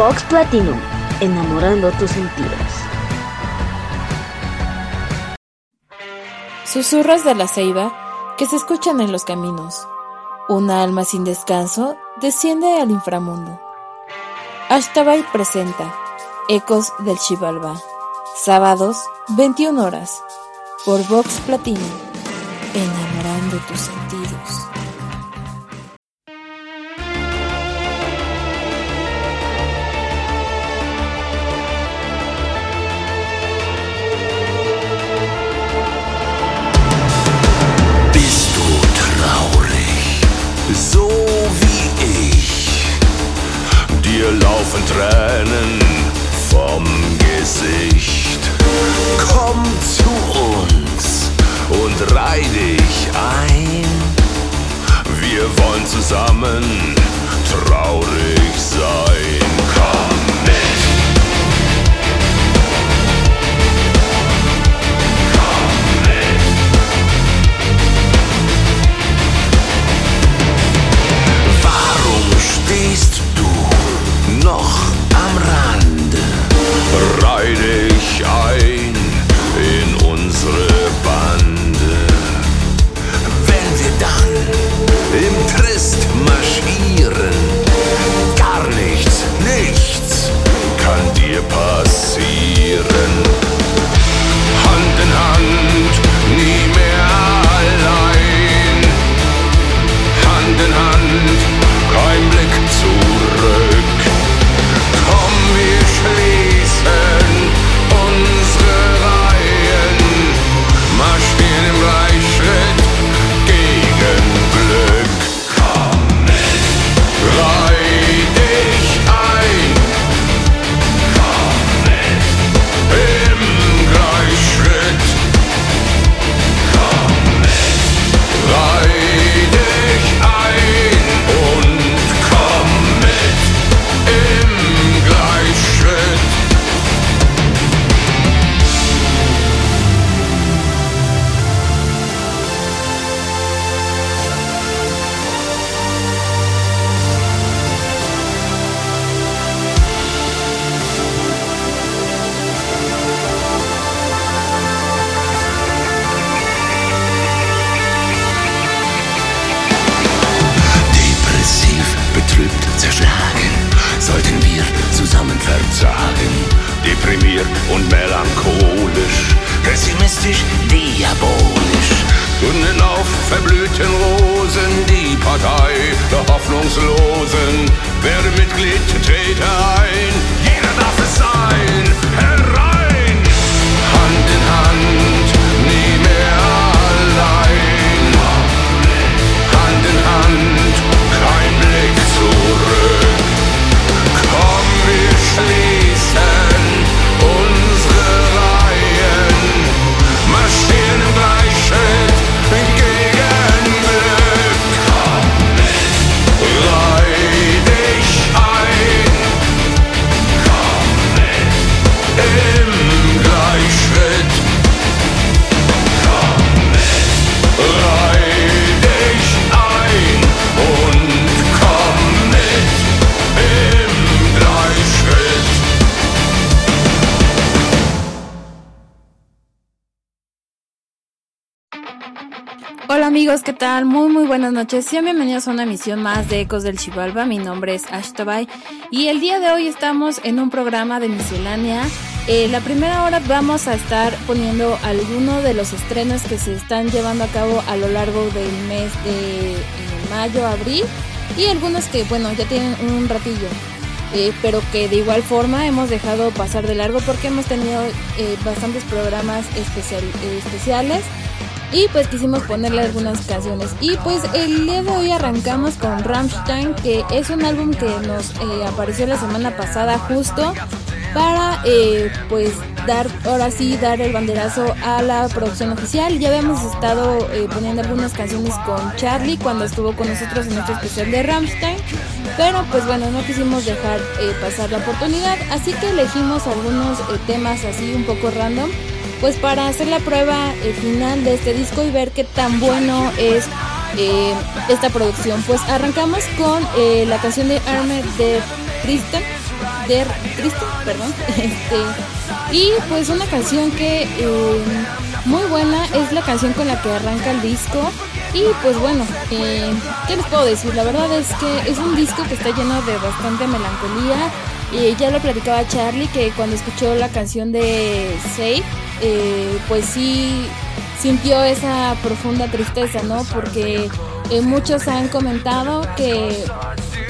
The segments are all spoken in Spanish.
Vox Platinum, enamorando tus sentidos. Susurros de la ceiba que se escuchan en los caminos. Una alma sin descanso desciende al inframundo. Ashtabay presenta Ecos del Chivalba. Sábados, 21 horas. Por Vox Platinum. Enamorando tus sentidos. Tränen vom Gesicht. Komm zu uns und reih dich ein. Wir wollen zusammen traurig sein. assim. Amigos, ¿qué tal? Muy muy buenas noches. Sean bienvenidos a una emisión más de Ecos del Chivalba. Mi nombre es Ashtabay y el día de hoy estamos en un programa de miscelánea. Eh, la primera hora vamos a estar poniendo algunos de los estrenos que se están llevando a cabo a lo largo del mes de eh, mayo, abril y algunos que bueno ya tienen un ratillo. eh, pero que de igual forma hemos dejado pasar de largo porque hemos tenido eh, bastantes programas especial, eh, especiales y pues quisimos ponerle algunas canciones. Y pues el día de hoy arrancamos con Rammstein, que es un álbum que nos eh, apareció la semana pasada justo para eh, pues dar, ahora sí, dar el banderazo a la producción oficial. Ya habíamos estado eh, poniendo algunas canciones con Charlie cuando estuvo con nosotros en este especial de Rammstein. Pero pues bueno, no quisimos dejar eh, pasar la oportunidad, así que elegimos algunos eh, temas así un poco random pues para hacer la prueba eh, final de este disco y ver qué tan bueno es eh, esta producción. Pues arrancamos con eh, la canción de Armed de Tristan de triste, perdón. Este, y pues una canción que muy buena es la canción con la que arranca el disco. Y pues bueno, ¿qué les puedo decir? La verdad es que es un disco que está lleno de bastante melancolía. Y ya lo platicaba Charlie que cuando escuchó la canción de Say, eh, pues sí sintió esa profunda tristeza, ¿no? Porque eh, muchos han comentado que,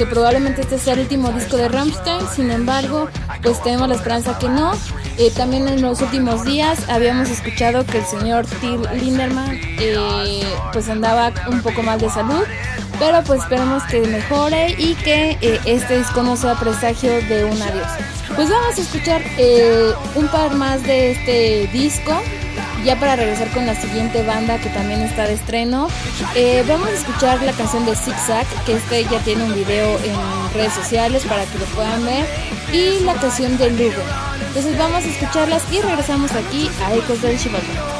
probablemente este sea el último disco de Rammstein, sin embargo, pues tenemos la esperanza que no. Eh, también en los últimos días habíamos escuchado que el señor Till Linderman eh, pues andaba un poco mal de salud, pero pues esperemos que mejore y que este disco no sea presagio de un adiós. Pues vamos a escuchar un par más de este disco ya para regresar con la siguiente banda que también está de estreno, eh, vamos a escuchar la canción de Zigzag, que este ya tiene un video en redes sociales para que lo puedan ver, y la canción de Lugo. Entonces vamos a escucharlas y regresamos aquí a Ecos del Chivalry.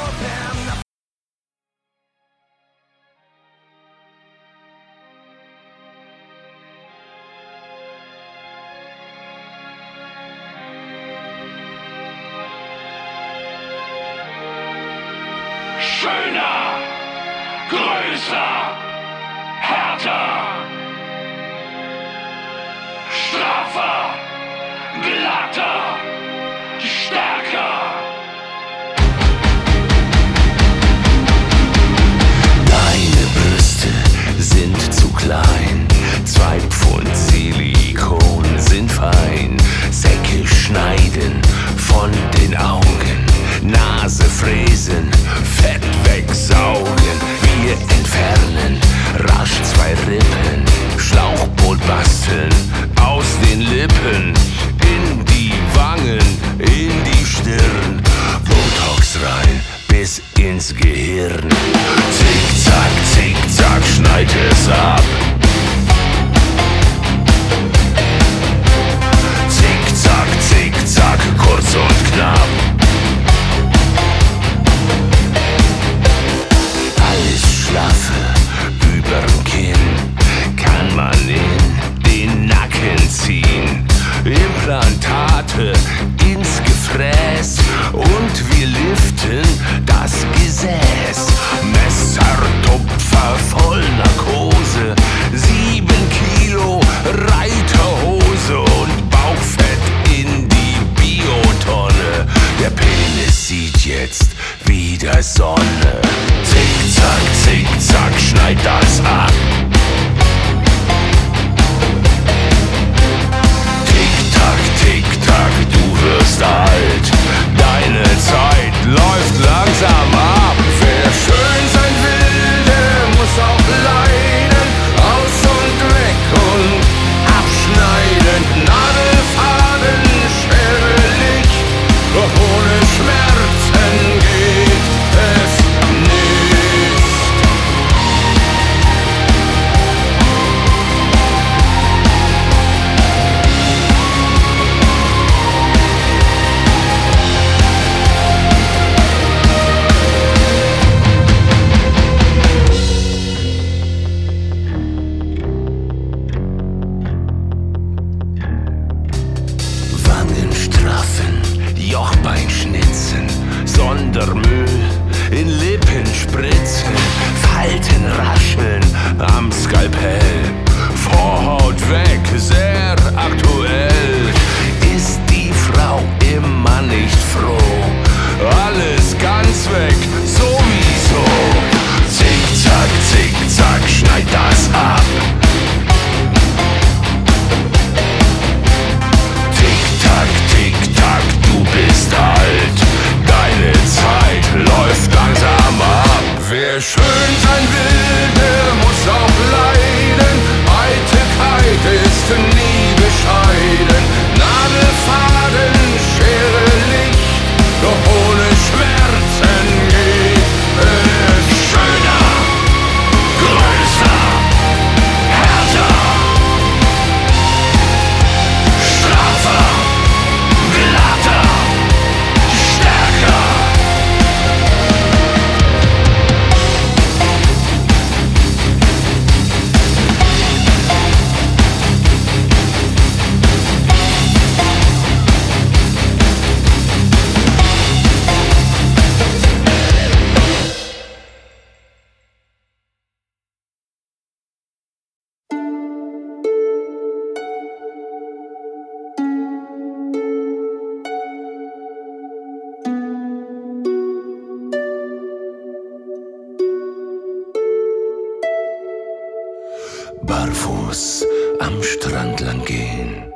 Fuß am Strand lang gehen,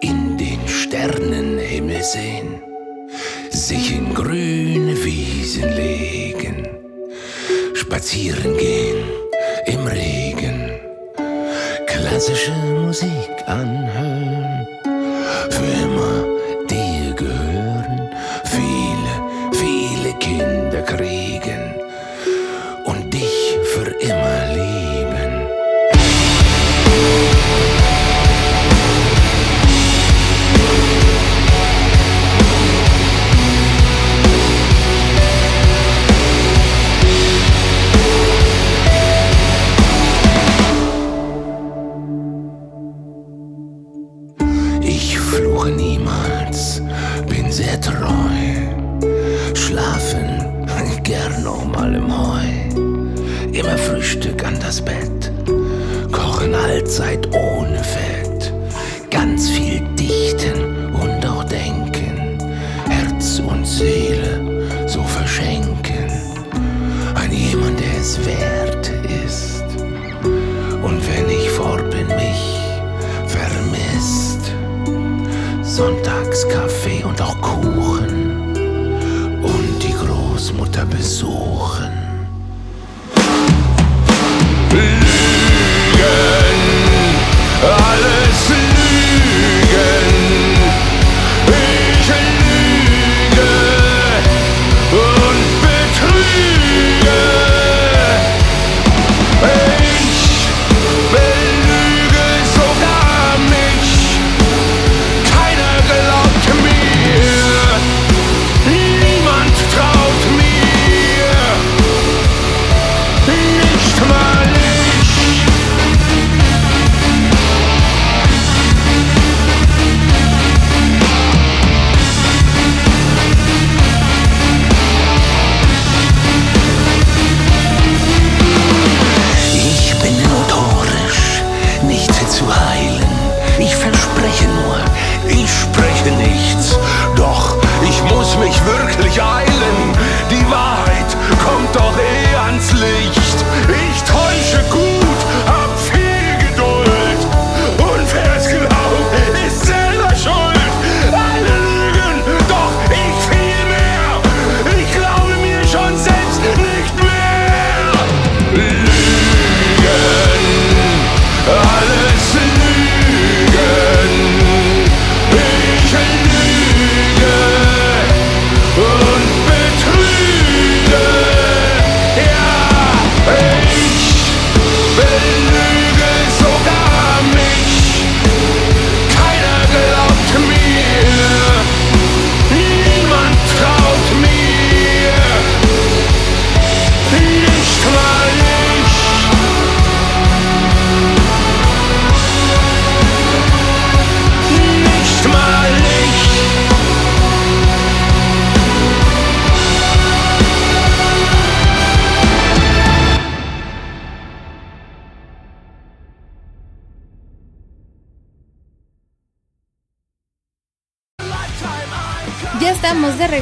in den Sternenhimmel sehen, sich in grüne Wiesen legen, spazieren gehen im Regen, klassische Musik anhören,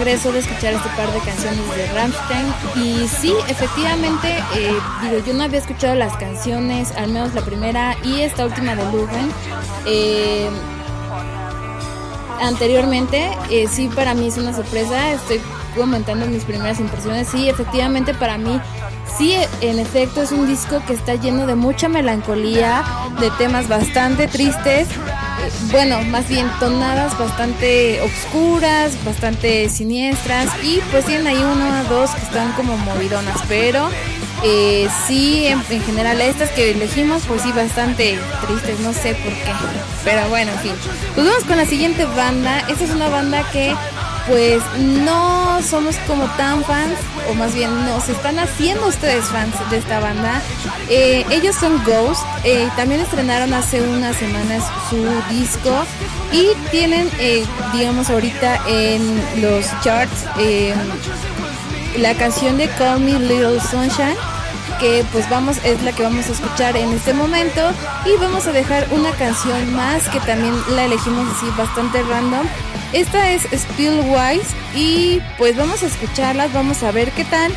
regreso de escuchar este par de canciones de Rammstein y sí, efectivamente, eh, digo, yo no había escuchado las canciones, al menos la primera y esta última de Lugen. Eh, anteriormente, eh, sí, para mí es una sorpresa, estoy comentando mis primeras impresiones, sí, efectivamente para mí, sí, en efecto es un disco que está lleno de mucha melancolía, de temas bastante tristes, eh, bueno, más bien tonadas bastante oscuras, bastante siniestras y pues tienen ahí uno o dos que están como movidonas, pero eh, sí, en, en general estas que elegimos pues sí bastante tristes, no sé por qué, pero bueno, en fin. Pues vamos con la siguiente banda, esta es una banda que pues no somos como tan fans, o más bien nos están haciendo ustedes fans de esta banda. Eh, ellos son Ghost, eh, también estrenaron hace unas semanas su disco y tienen, eh, digamos, ahorita en los charts eh, la canción de Call Me Little Sunshine que pues vamos es la que vamos a escuchar en este momento. Y vamos a dejar una canción más que también la elegimos así bastante random. Esta es Spillwise y pues vamos a escucharlas vamos a ver qué tal.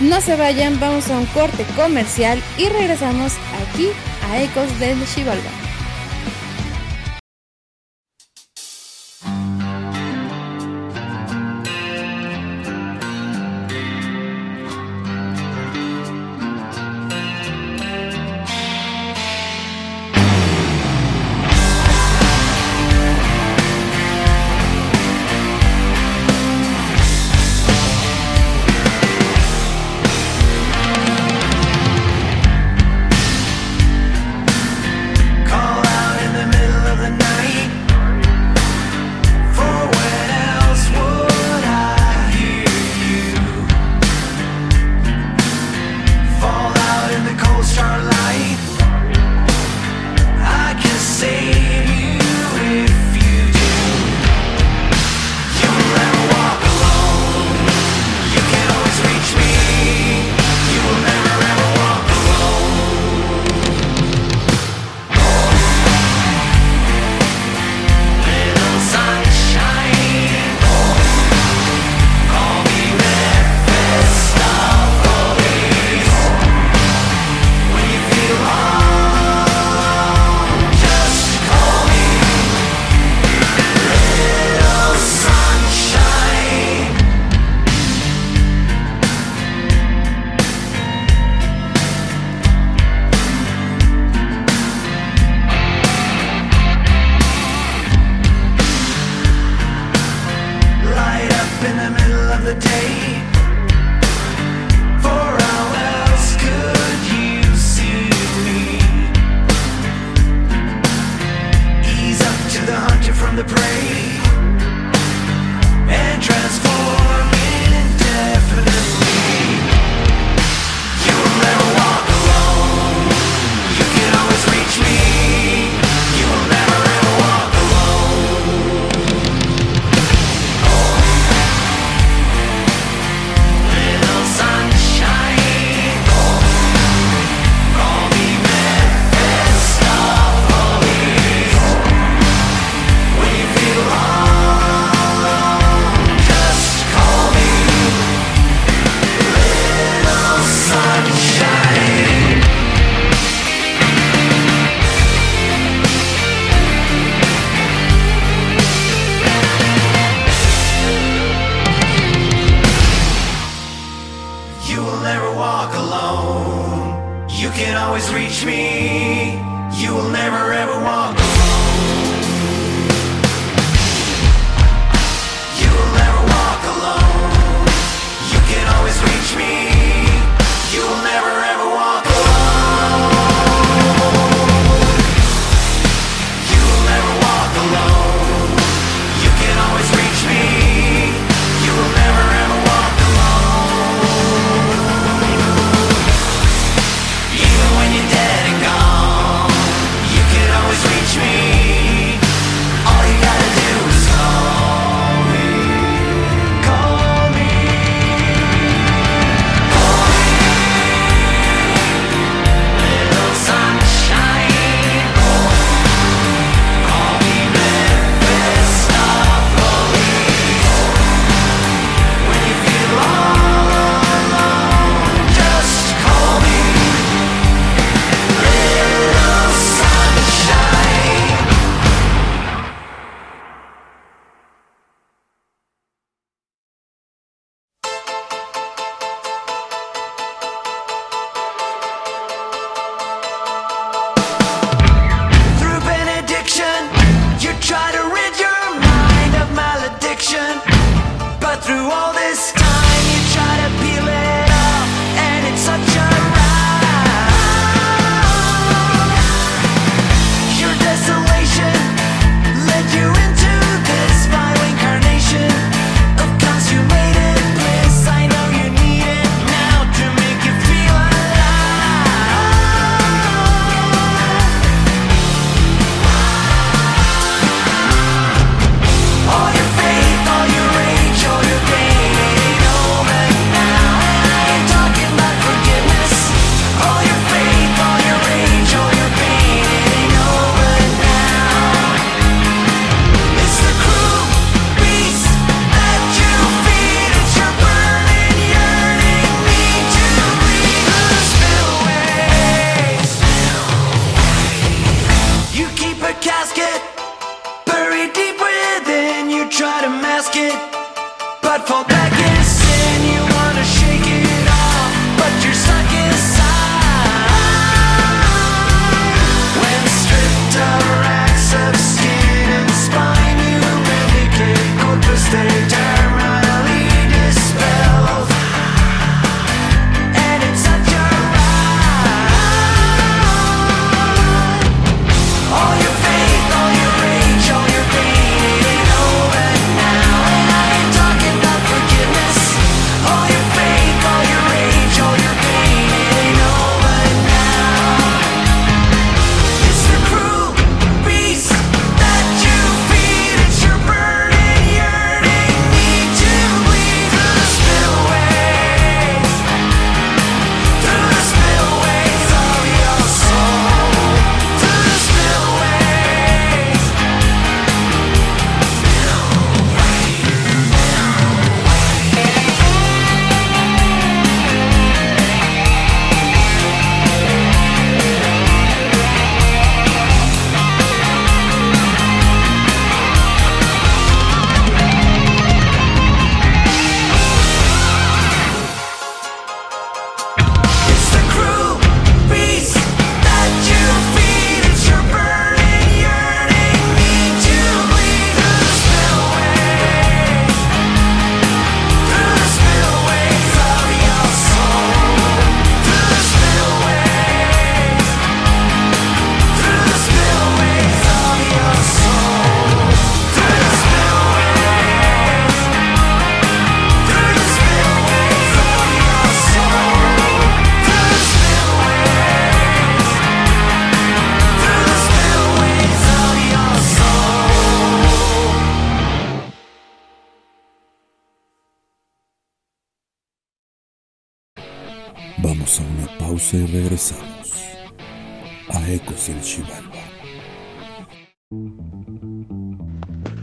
No se vayan vamos a un corte comercial y regresamos aquí a Ecos del Chivalba. but fall back in.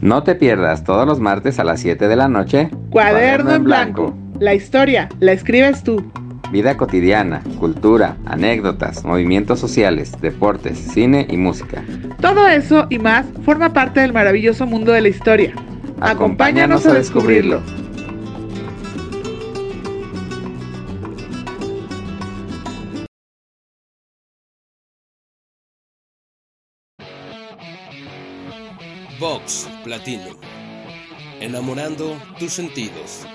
No te pierdas todos los martes a las 7 de la noche. Cuaderno, en blanco. La historia la escribes tú. Vida cotidiana, cultura, anécdotas, movimientos sociales, deportes, cine y música. Todo eso y más forma parte del maravilloso mundo de la historia. Acompáñanos, a descubrirlo. Platino. Enamorando tus sentidos.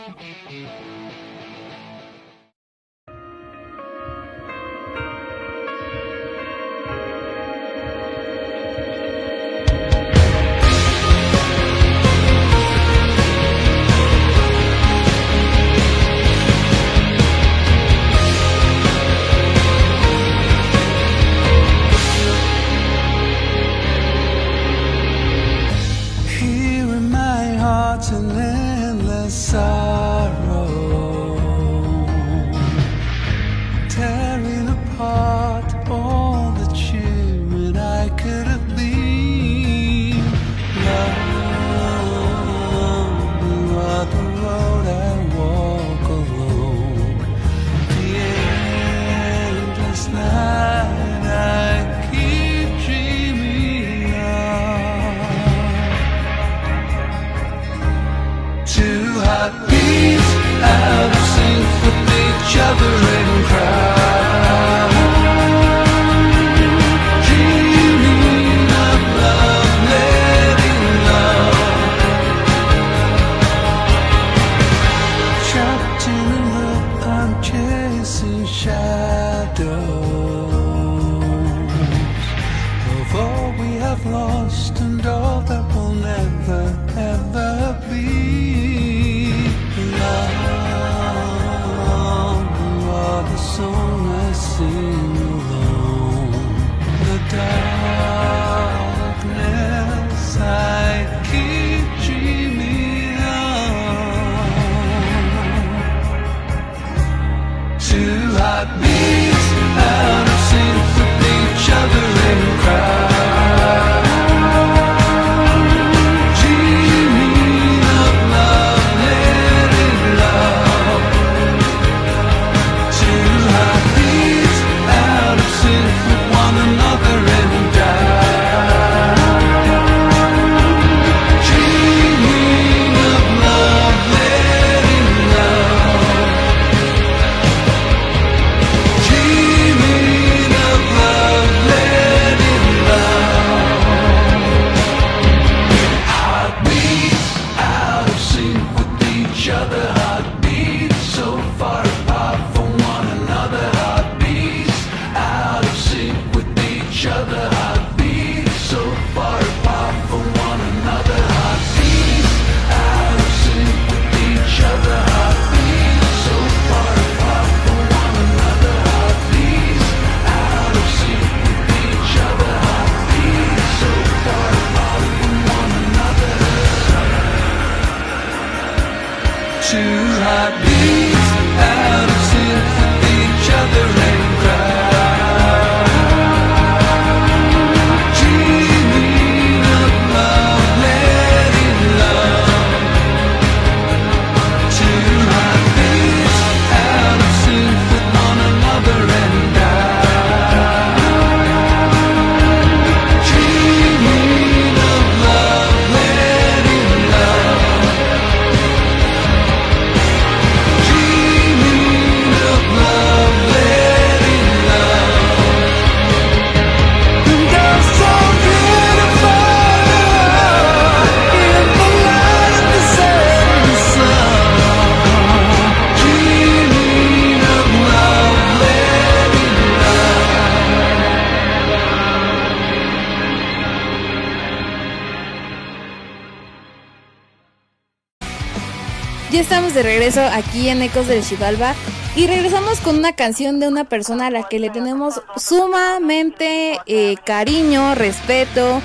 De regreso aquí en Ecos del Chivalba y regresamos con una canción de una persona a la que le tenemos sumamente eh, cariño, respeto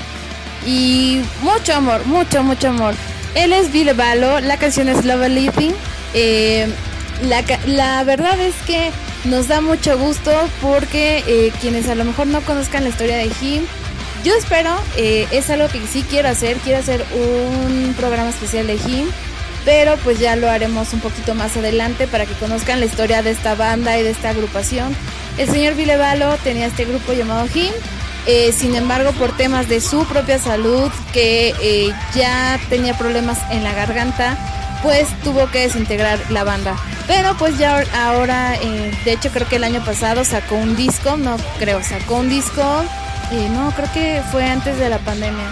y mucho amor, mucho, mucho amor. Él es Bill Balo, la canción es Love Living. Eh, la, la verdad es que Nos da mucho gusto porque eh, quienes a lo mejor no conozcan la historia de Him, yo espero, eh, es algo que sí quiero hacer, quiero hacer un programa especial de Him, pero pues ya lo haremos un poquito más adelante para que conozcan la historia de esta banda y de esta agrupación. El señor Vilevalo tenía este grupo llamado Him, eh, sin embargo por temas de su propia salud, que eh, ya tenía problemas en la garganta, pues tuvo que desintegrar la banda. Pero pues ya ahora, eh, de hecho creo que el año pasado sacó un disco, no creo, sacó un disco, no, creo que fue antes de la pandemia.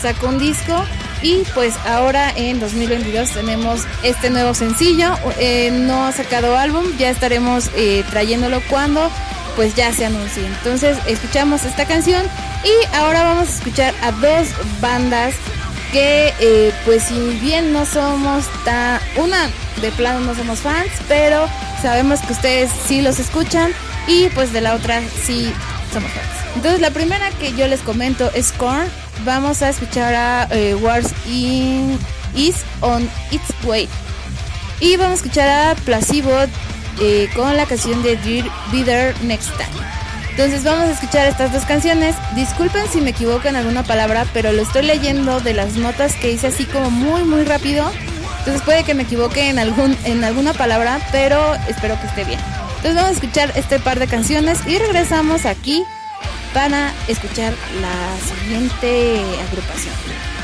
Sacó un disco y pues ahora en 2022 tenemos este nuevo sencillo, eh, no ha sacado álbum, ya estaremos eh, trayéndolo cuando pues ya se anuncie. Entonces escuchamos esta canción y ahora vamos a escuchar a dos bandas que eh, pues si bien no somos tan una de plano no somos fans pero sabemos que ustedes sí los escuchan y pues de la otra sí somos fans. Entonces la primera que yo les comento es Korn vamos a escuchar a eh, Wars in is on its way y vamos a escuchar a Placebo eh, con la canción de Dear Bitter Next Time entonces vamos a escuchar estas dos canciones. Disculpen si me equivoco en alguna palabra, pero lo estoy leyendo de las notas que hice así como muy muy rápido. Entonces puede que me equivoque en algún en alguna palabra, pero espero que esté bien. Entonces vamos a escuchar este par de canciones y regresamos aquí para escuchar la siguiente agrupación.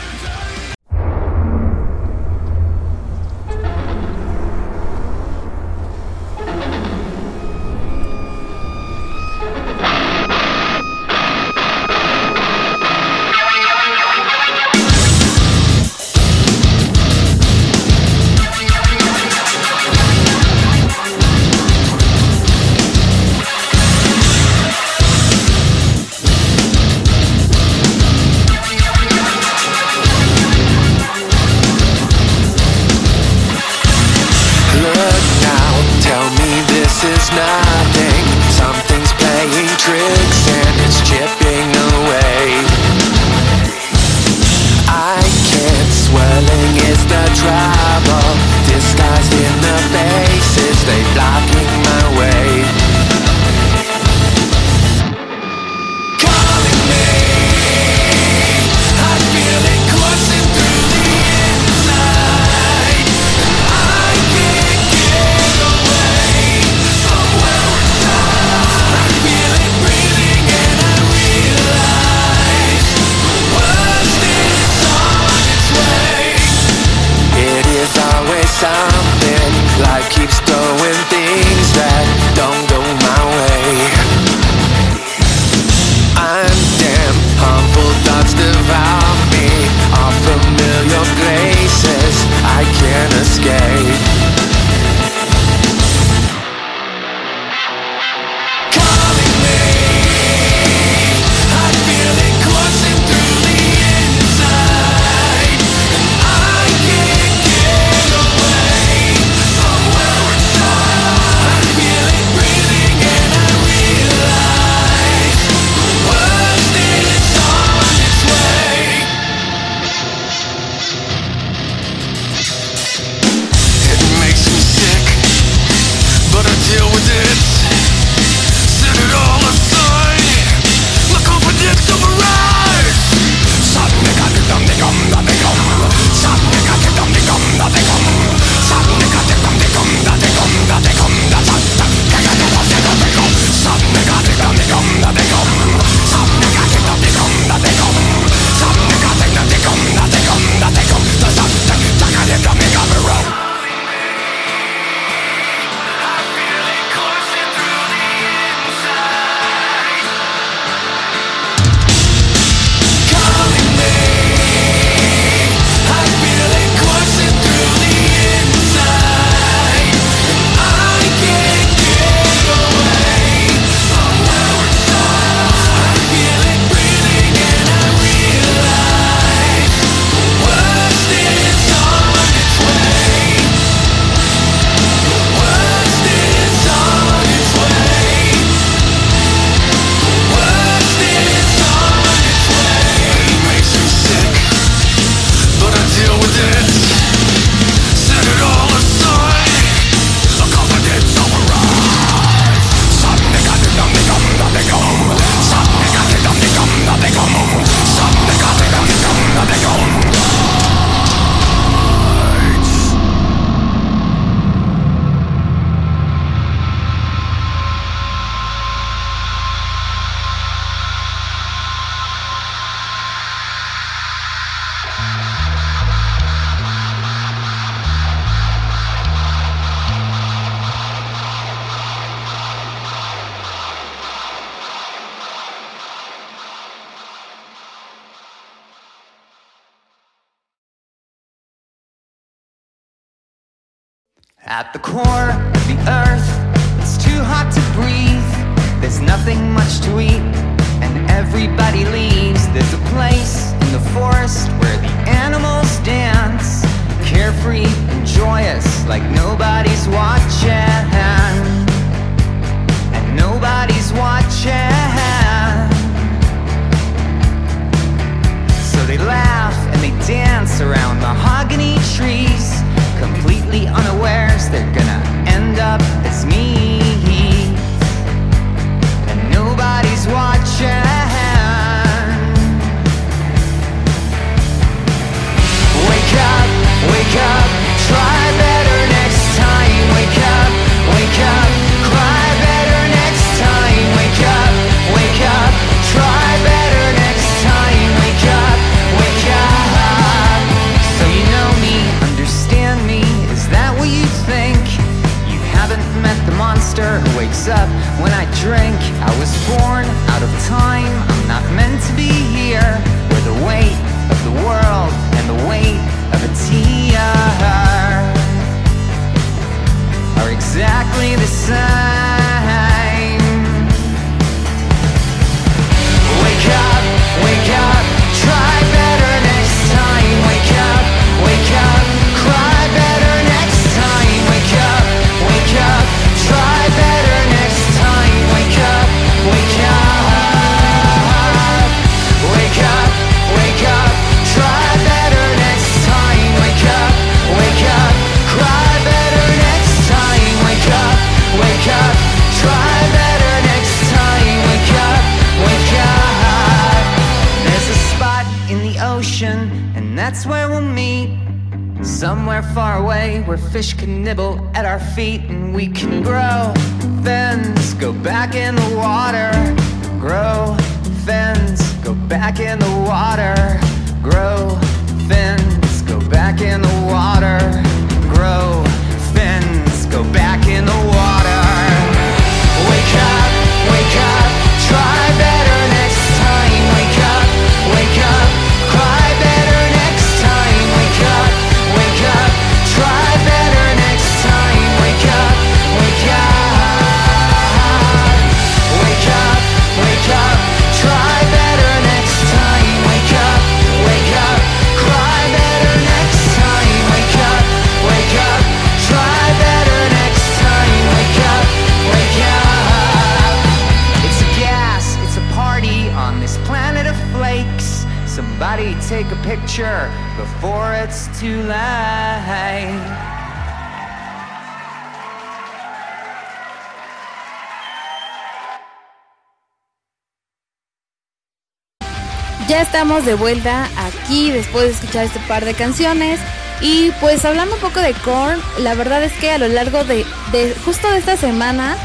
Aquí después de escuchar este par de canciones. Y pues hablando un poco de Korn, la verdad es que a lo largo de, de justo de esta semana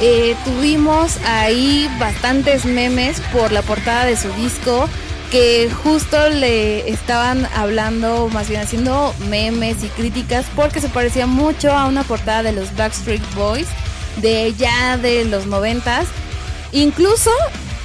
eh, tuvimos ahí bastantes memes por la portada de su disco que justo le estaban hablando, más bien haciendo memes y críticas porque se parecía mucho a una portada de los Backstreet Boys de ya de los noventas. Incluso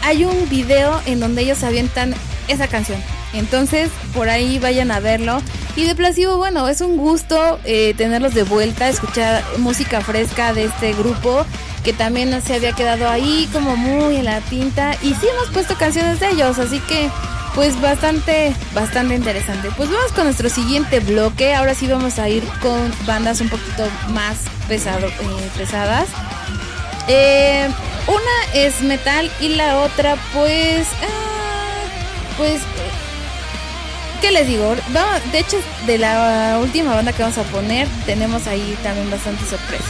hay un video en donde ellos avientan esa canción. Entonces, por ahí vayan a verlo. Y de Placebo, bueno, es un gusto eh, tenerlos de vuelta, escuchar música fresca de este grupo que también se había quedado ahí como muy en la tinta. Y sí hemos puesto canciones de ellos, así que pues bastante, bastante interesante. Pues vamos con nuestro siguiente bloque. Ahora sí vamos a ir con bandas un poquito más pesado, eh, pesadas. Eh, una es metal y la otra pues... ah, pues... ¿Qué les digo? De hecho, de la última banda que vamos a poner, tenemos ahí también bastante sorpresa.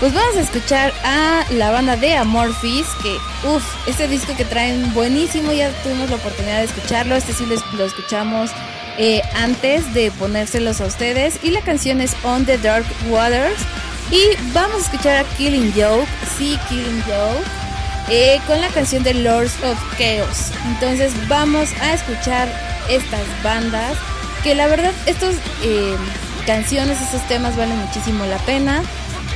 Pues vamos a escuchar a la banda de Amorphis, que, uff, este disco que traen buenísimo, ya tuvimos la oportunidad de escucharlo, este sí lo, lo escuchamos eh, antes de ponérselos a ustedes, y la canción es On the Dark Waters, y vamos a escuchar a Killing Joke, sí, Killing Joke, eh, con la canción de Lords of Chaos. Entonces vamos a escuchar estas bandas, que la verdad estos eh, canciones, estos temas valen muchísimo la pena.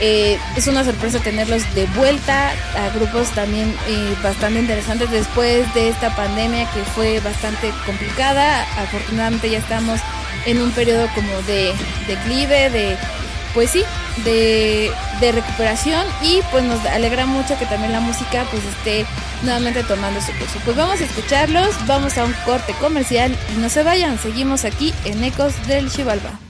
Eh, es una sorpresa tenerlos de vuelta a grupos también eh, bastante interesantes después de esta pandemia que fue bastante complicada. Afortunadamente ya estamos en un periodo como de declive, de pues sí, de, recuperación y pues nos alegra mucho que también la música pues esté nuevamente tomando su curso. Pues vamos a escucharlos, vamos a un corte comercial y no se vayan, seguimos aquí en Ecos del Chivalba.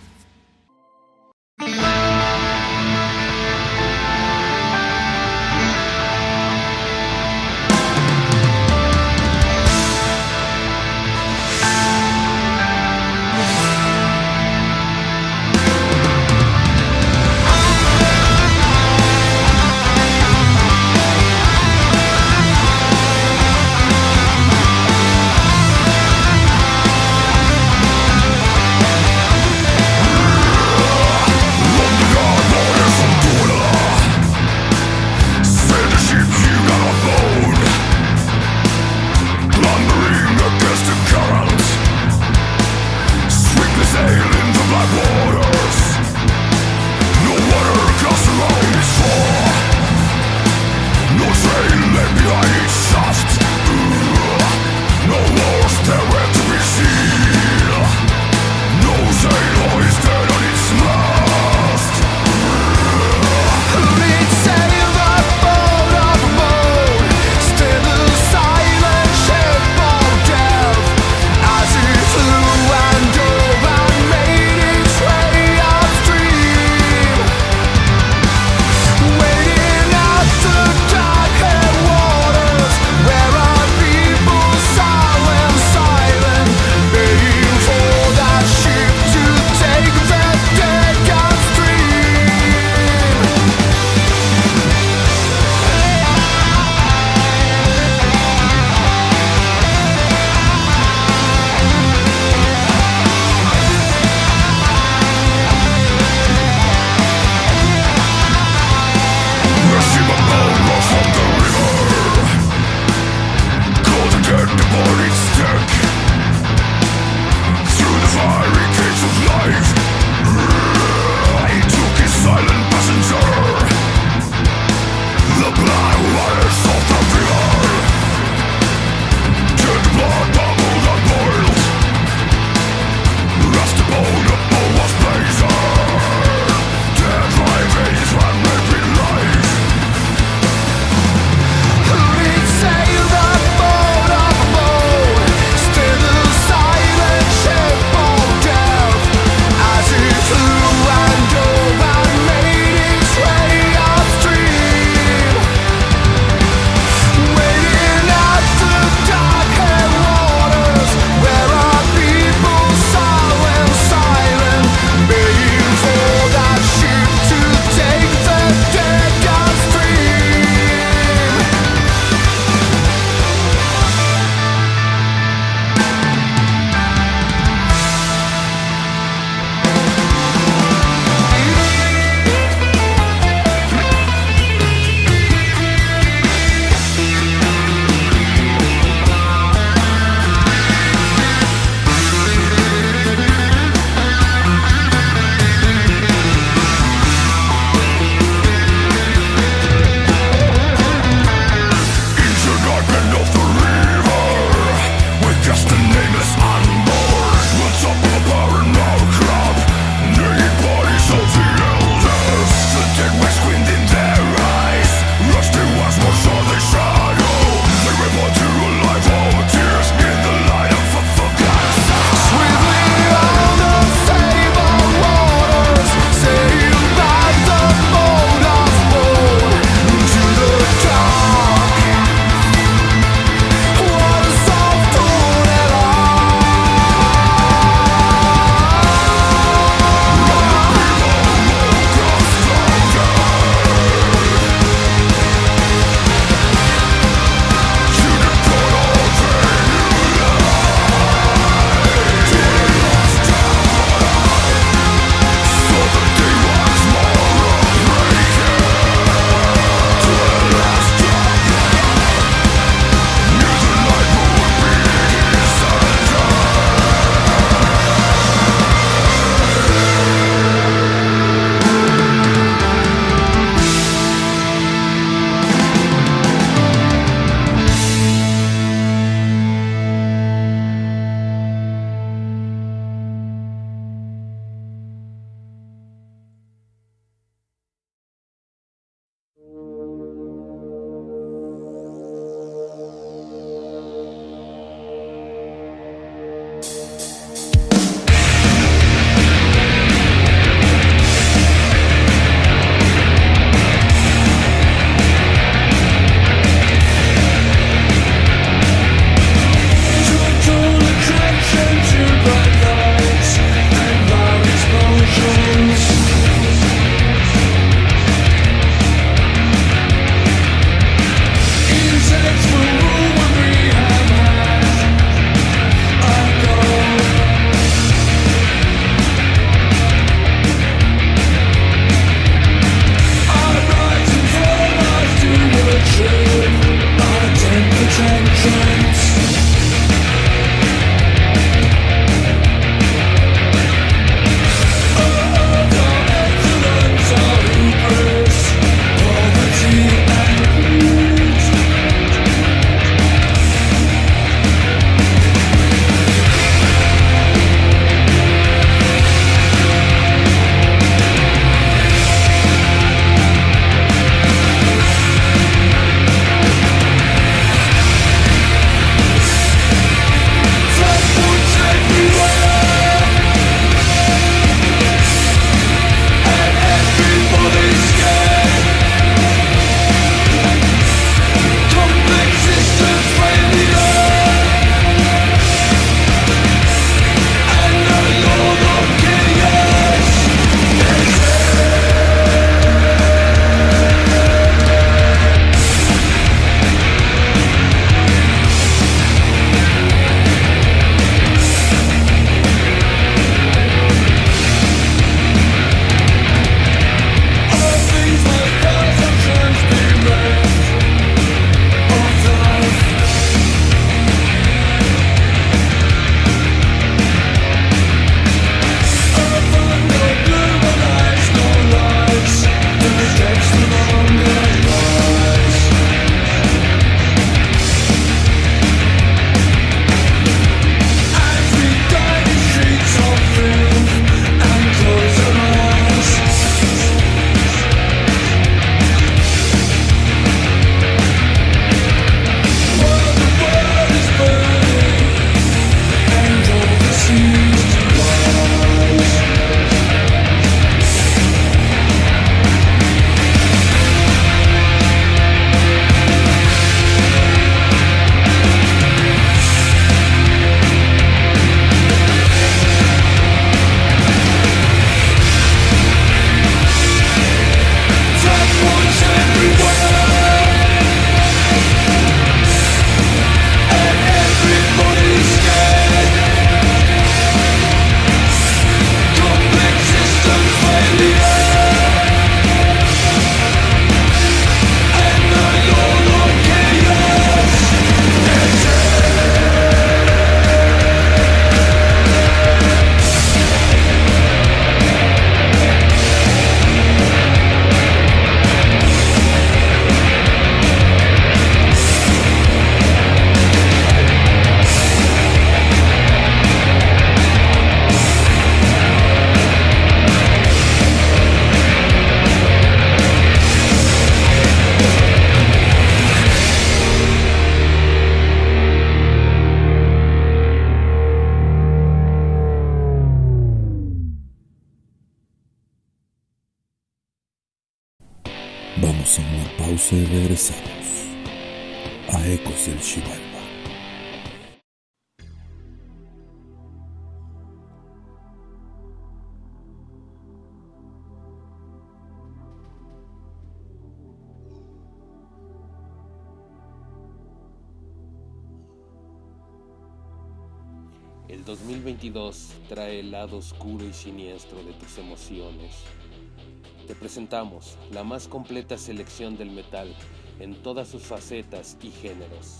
presentamos la más completa selección del metal en todas sus facetas y géneros.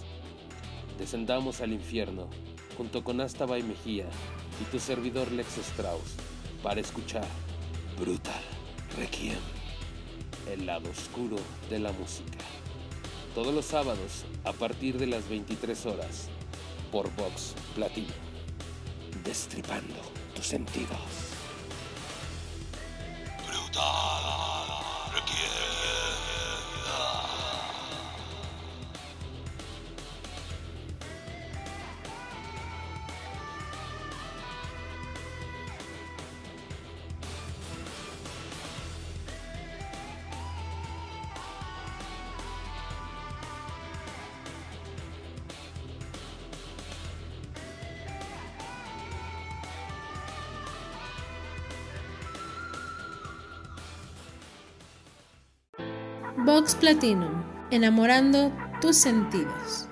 Descendamos al infierno junto con Astaba y Mejía y tu servidor Lex Strauss para escuchar Brutal Requiem, el lado oscuro de la música. Todos los sábados a partir de las 23 horas por Vox Platino, destripando tus sentidos. Platino, enamorando tus sentidos.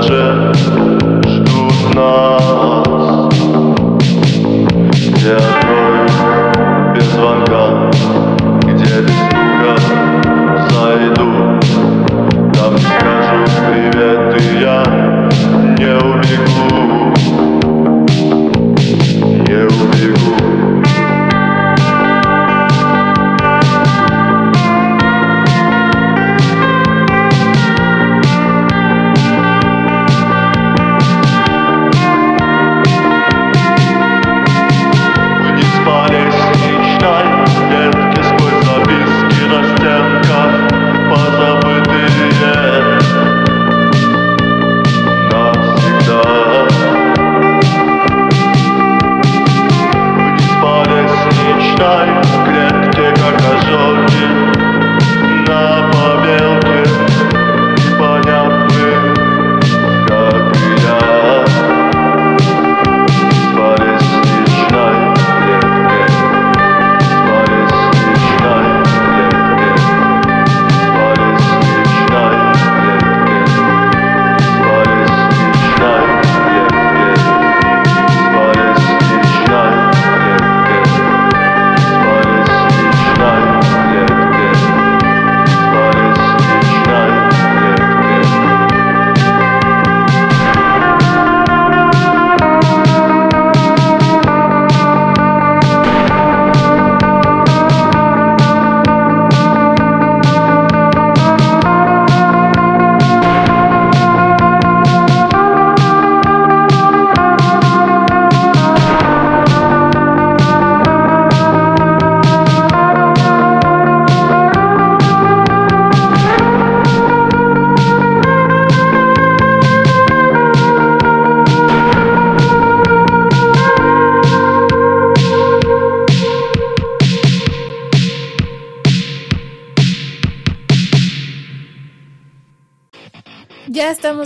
Treasure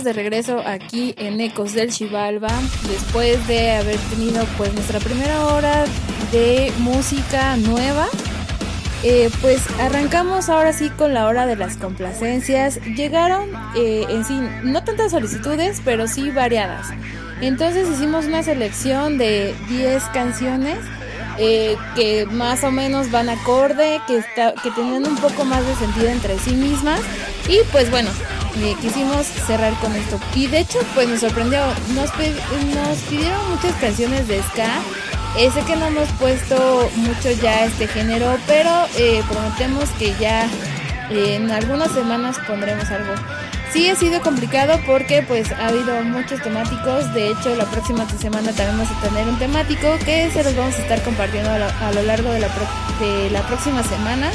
de regreso aquí en Ecos del Chivalba después de haber tenido pues nuestra primera hora de música nueva. Eh, pues arrancamos ahora sí con la hora de las complacencias. Llegaron eh, en sí no tantas solicitudes, pero sí variadas. Entonces hicimos una selección de 10 canciones eh, que más o menos van acorde, que, está, que tienen un poco más de sentido entre sí mismas. Y pues bueno, quisimos cerrar con esto. Y de hecho, pues nos sorprendió. Nos, nos pidieron muchas canciones de ska. Eh, sé que no hemos puesto mucho ya este género, pero eh, prometemos que ya eh, en algunas semanas pondremos algo. Sí ha sido complicado porque pues ha habido muchos temáticos. De hecho, la próxima semana también vamos a tener un temático que se los vamos a estar compartiendo a lo, a lo largo de la, de la próxima semana.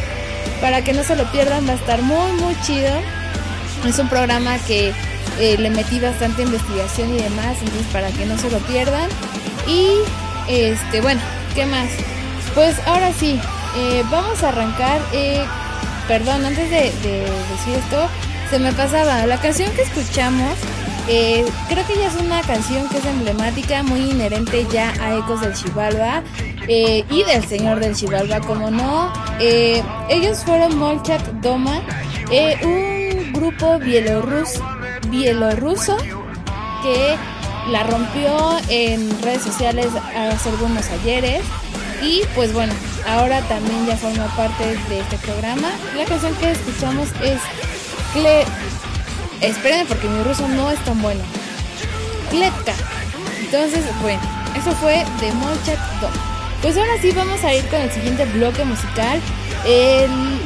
Para que no se lo pierdan, va a estar muy muy chido. Es un programa que eh, le metí bastante investigación y demás, entonces para que no se lo pierdan. Y este, bueno, ¿qué más? Pues ahora sí, eh, vamos a arrancar. eh, perdón, antes de, de decir esto, se me pasaba. La canción que escuchamos, creo que ya es una canción que es emblemática, muy inherente ya a Ecos del Chivalba y del Señor del Chivalba, como no. Ellos fueron Molchak Doma, un grupo bielorrus, bielorruso que la rompió en redes sociales hace algunos ayeres. Y pues bueno, ahora también ya forma parte de este programa. La canción que escuchamos es Cle... Espérenme porque mi ruso no es tan bueno. Kletka. Entonces, bueno, eso fue de Molchat Dom. Pues ahora sí vamos a ir con el siguiente bloque musical.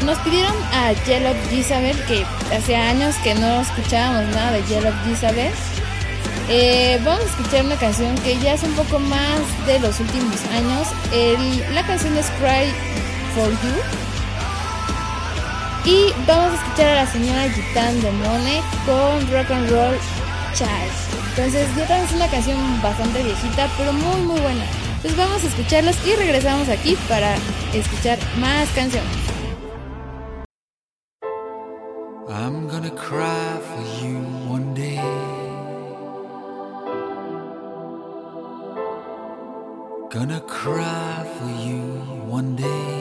Nos pidieron a Yellow Gisabel, que hace años que no escuchábamos nada de Yellow Gisabel. Eh, vamos a escuchar una canción que ya es un poco más de los últimos años. La canción es Cry for You. Y vamos a escuchar a la señora Gitan de Mone con Rock and Roll Child. Entonces, ya es una canción bastante viejita, pero muy muy buena. Entonces vamos a escucharlos y regresamos aquí para escuchar más canciones. I'm gonna cry for you one day. Gonna cry for you one day.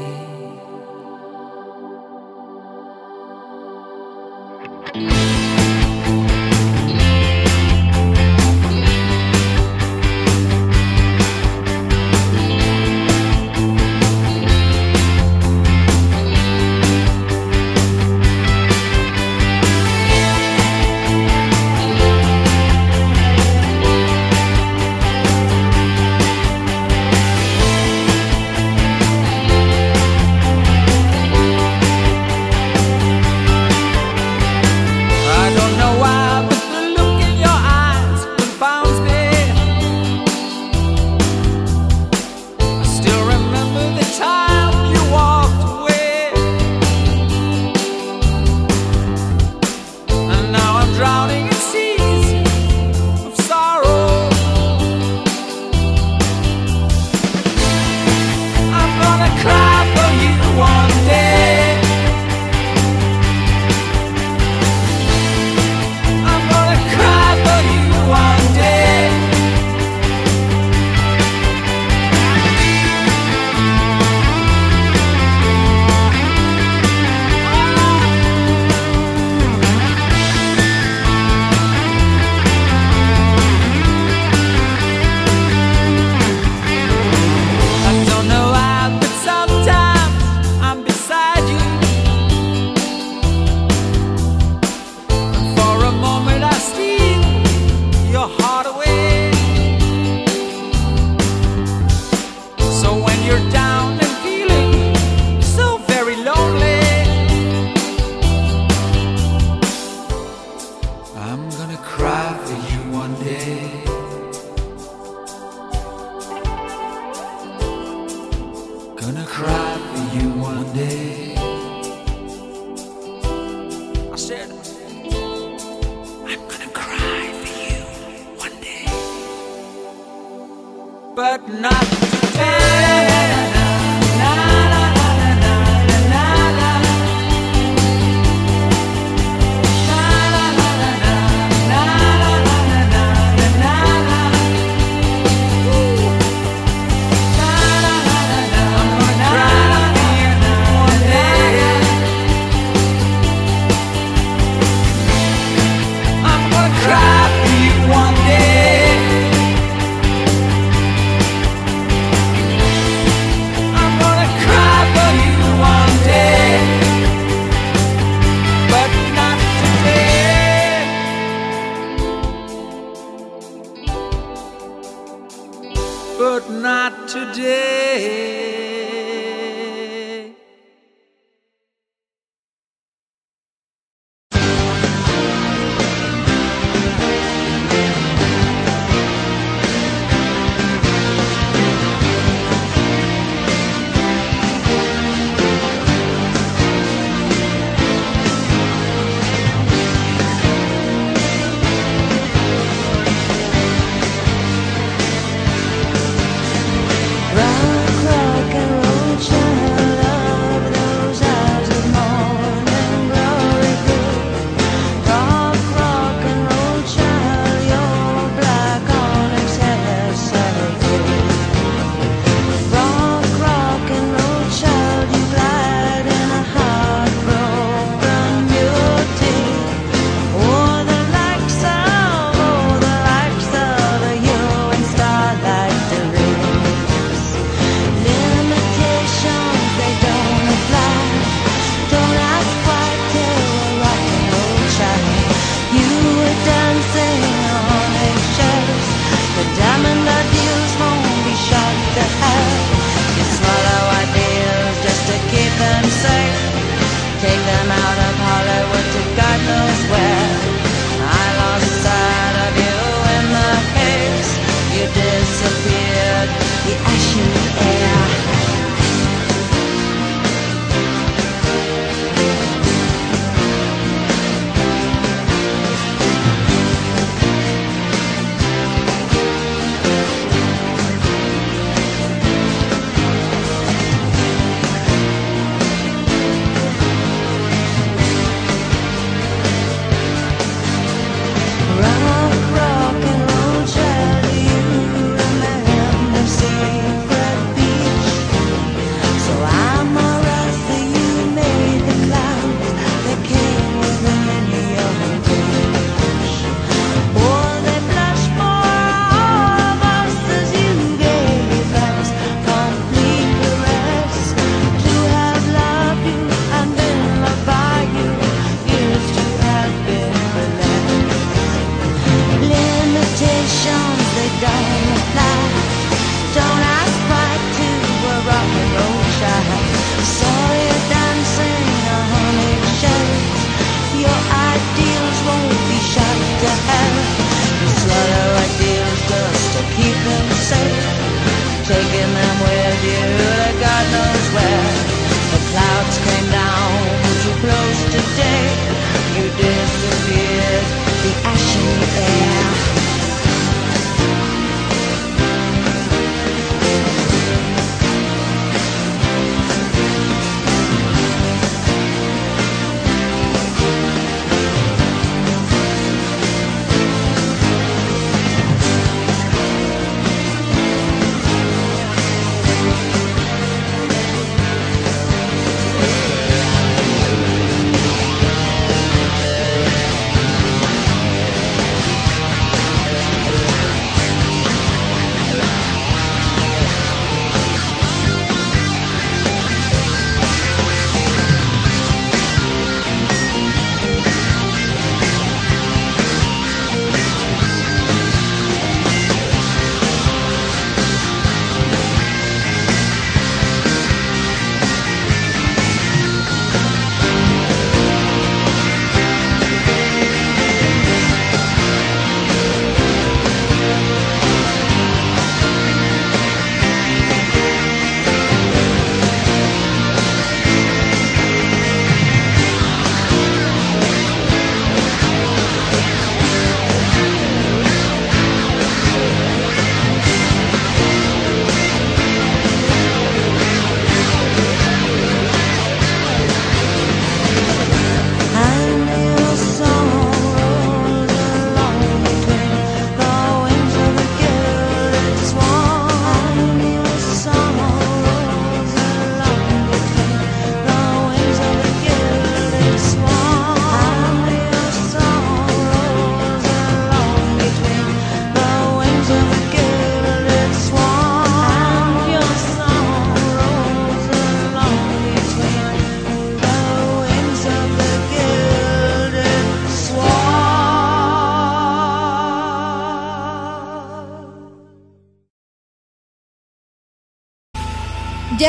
Gonna cry for you one day. I said, I'm gonna cry for you one day. But not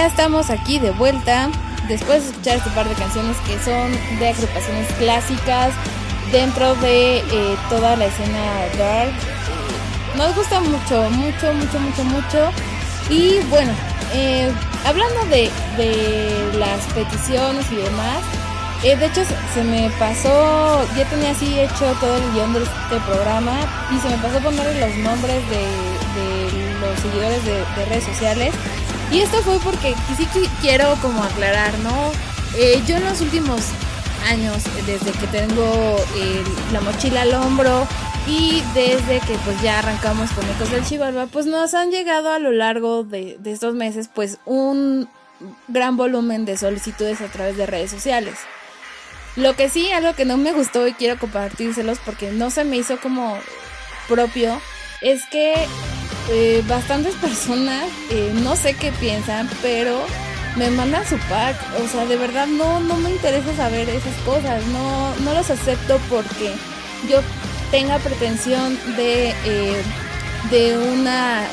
estamos aquí de vuelta después de escuchar este par de canciones que son de agrupaciones clásicas dentro de eh, toda la escena dark. Eh, Nos gusta mucho, mucho, mucho, mucho, mucho. Y bueno, eh, hablando de, de las peticiones y demás, de hecho se, me pasó, ya tenía así hecho todo el guion de este programa y se me pasó ponerle los nombres de, los seguidores de redes sociales. Y esto fue porque sí quiero como aclarar, ¿no? Eh, yo en los últimos años, desde que tengo eh, la mochila al hombro y desde que pues ya arrancamos con Ecos del Chivalba, pues nos han llegado a lo largo de, de estos meses pues un gran volumen de solicitudes a través de redes sociales. Lo que sí, algo que no me gustó y quiero compartírselos porque no se me hizo como propio, es que eh, bastantes personas, eh, no sé qué piensan, pero me mandan su pack. O sea, de verdad no, no me interesa saber esas cosas. No, no los acepto porque yo tenga pretensión de, eh, de una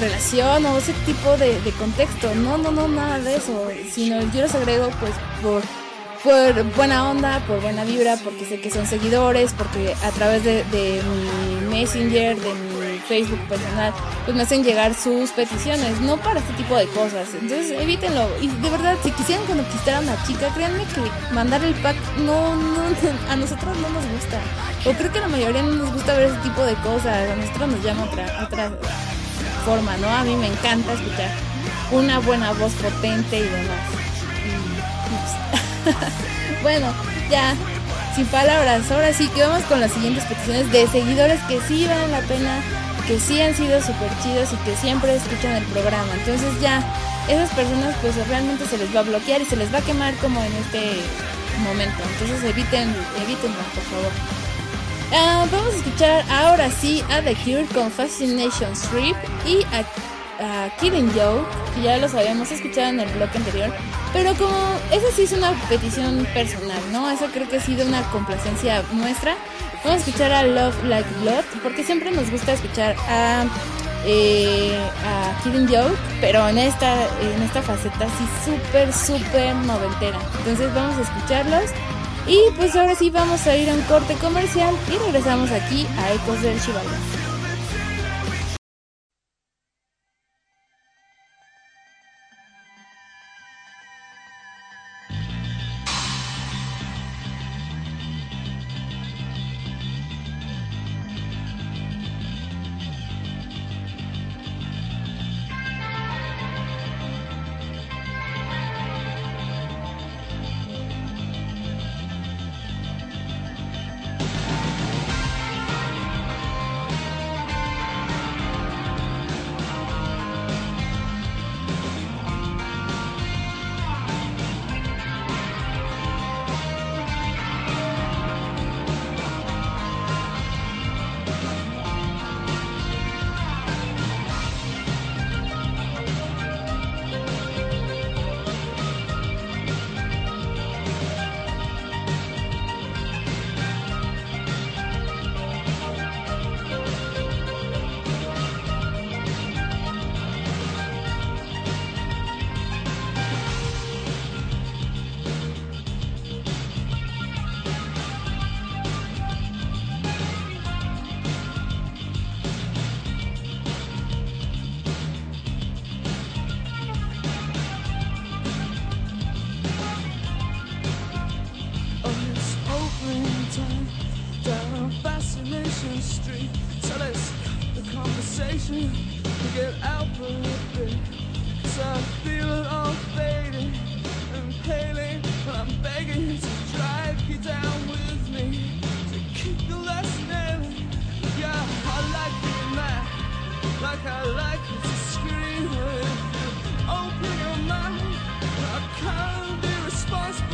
relación o ese tipo de, de contexto. No, no, no, nada de eso. Sino yo los agrego pues por por buena onda, por buena vibra, porque sé que son seguidores, porque a través de, de mi Messenger, de mi Facebook personal, pues me hacen llegar sus peticiones, no para este tipo de cosas. Entonces evítenlo. Y de verdad, si quisieran conquistar a una chica, créanme que mandar el pack no, no, a nosotros no nos gusta. O creo que la mayoría no nos gusta ver ese tipo de cosas. A nosotros nos llama otra, otra forma, ¿no? A mí me encanta escuchar una buena voz potente y demás. Y, ups. bueno, ya, sin palabras, ahora sí que vamos con las siguientes peticiones de seguidores que sí valen la pena, que sí han sido súper chidos y que siempre escuchan el programa. Entonces ya, esas personas pues realmente se les va a bloquear y se les va a quemar como en este momento. Entonces eviten, evítenlo, por favor. Ah, vamos a escuchar ahora sí a The Cure con Fascination Strip y a a Killing Joke, que ya los habíamos escuchado en el bloque anterior, pero como esa sí es una petición personal, ¿no? Esa creo que ha sido una complacencia nuestra. Vamos a escuchar a Love Like Blood, porque siempre nos gusta escuchar a, eh, a Joke, pero en esta, en esta faceta sí súper, súper noventera. Entonces vamos a escucharlos. Y pues ahora sí vamos a ir a un corte comercial y regresamos aquí a Ecos del Chivalba. Responsible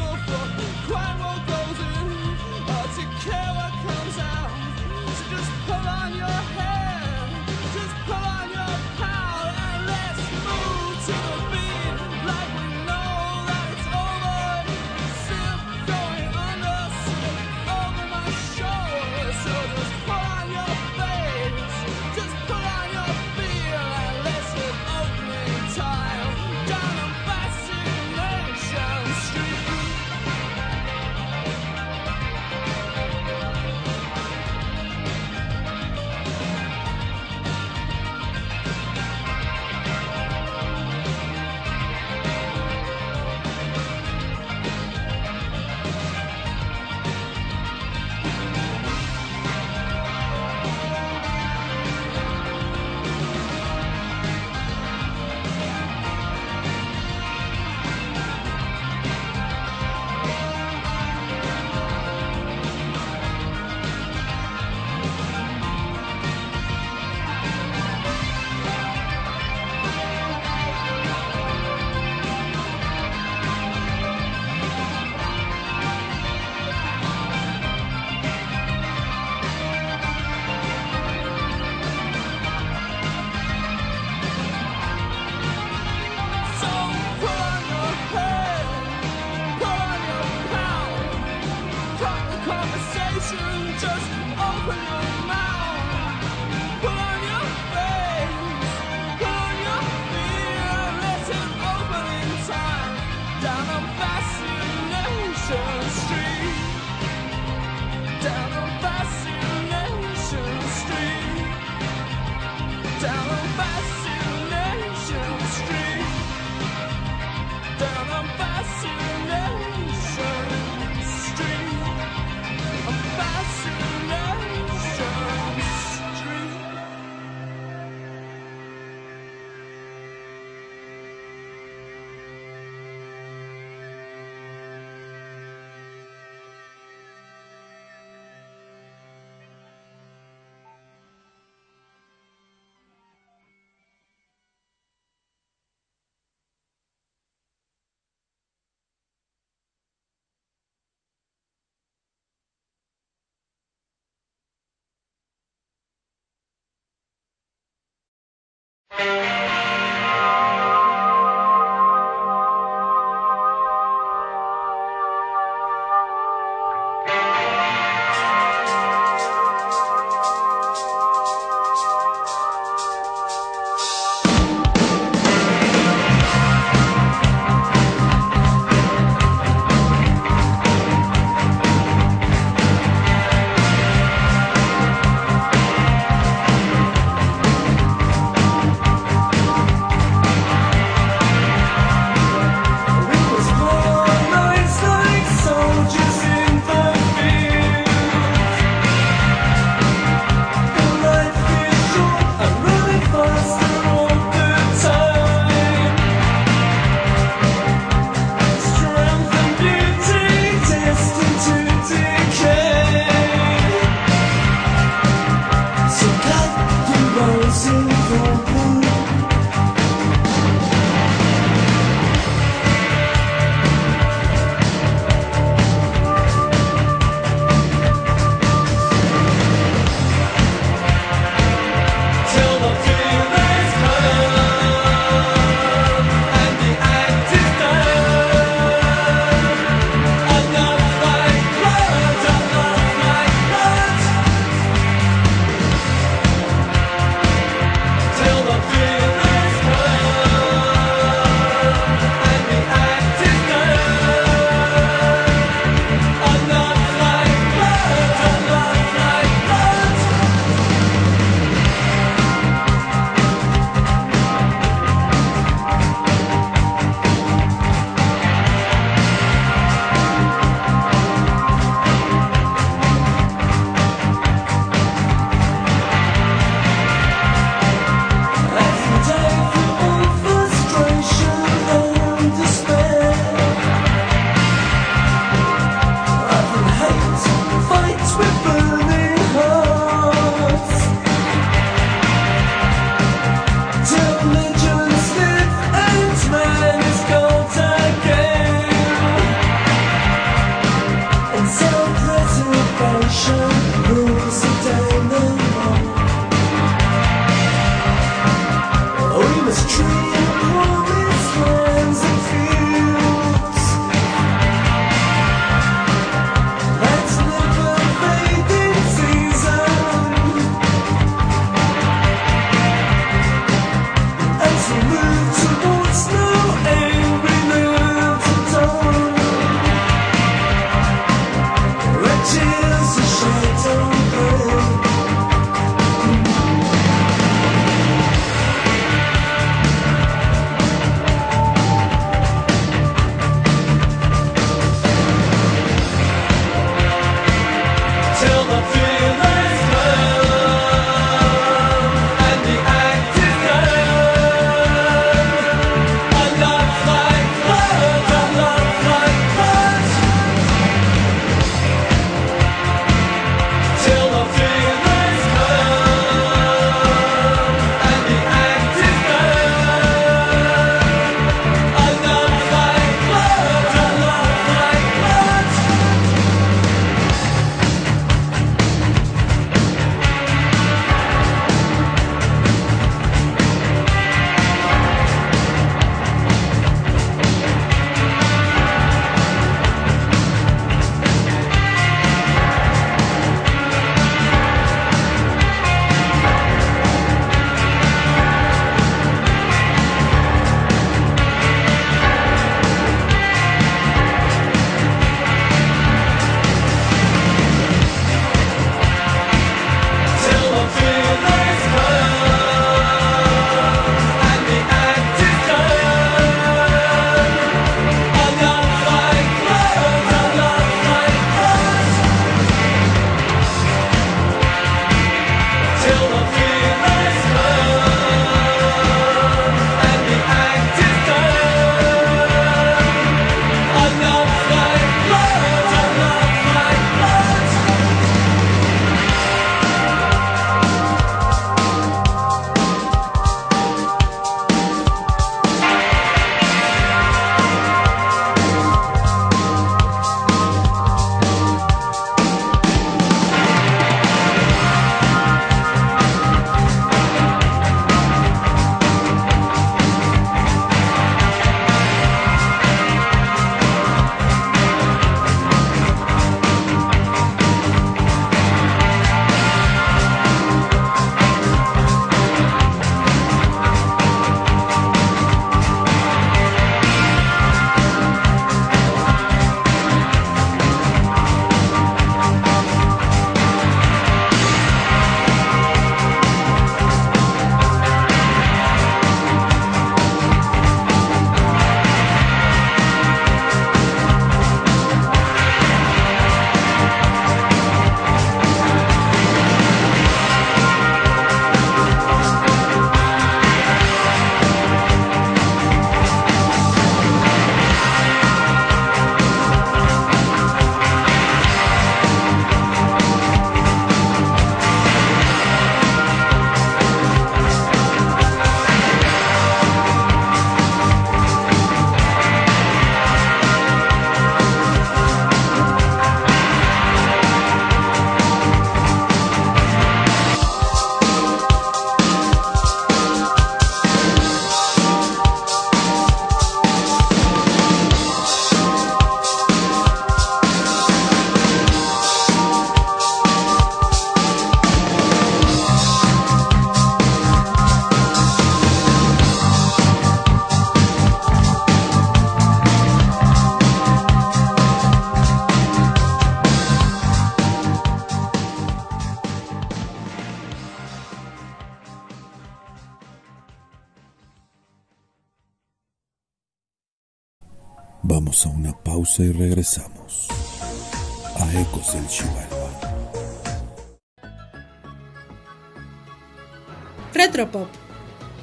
Electropop,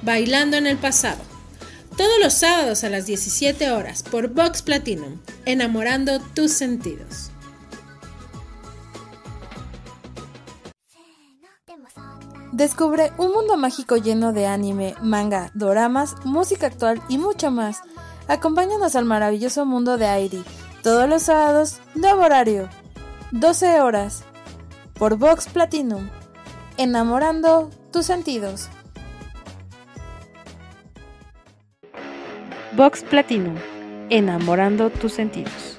Bailando en el Pasado. Todos los sábados a las 17 horas por Vox Platinum, enamorando tus sentidos. Descubre un mundo mágico lleno de anime, manga, doramas, música actual y mucho más. Acompáñanos al maravilloso mundo de Airi, todos los sábados, nuevo horario, 12 horas, por Vox Platinum, enamorando tus sentidos. Vox Platinum, enamorando tus sentidos.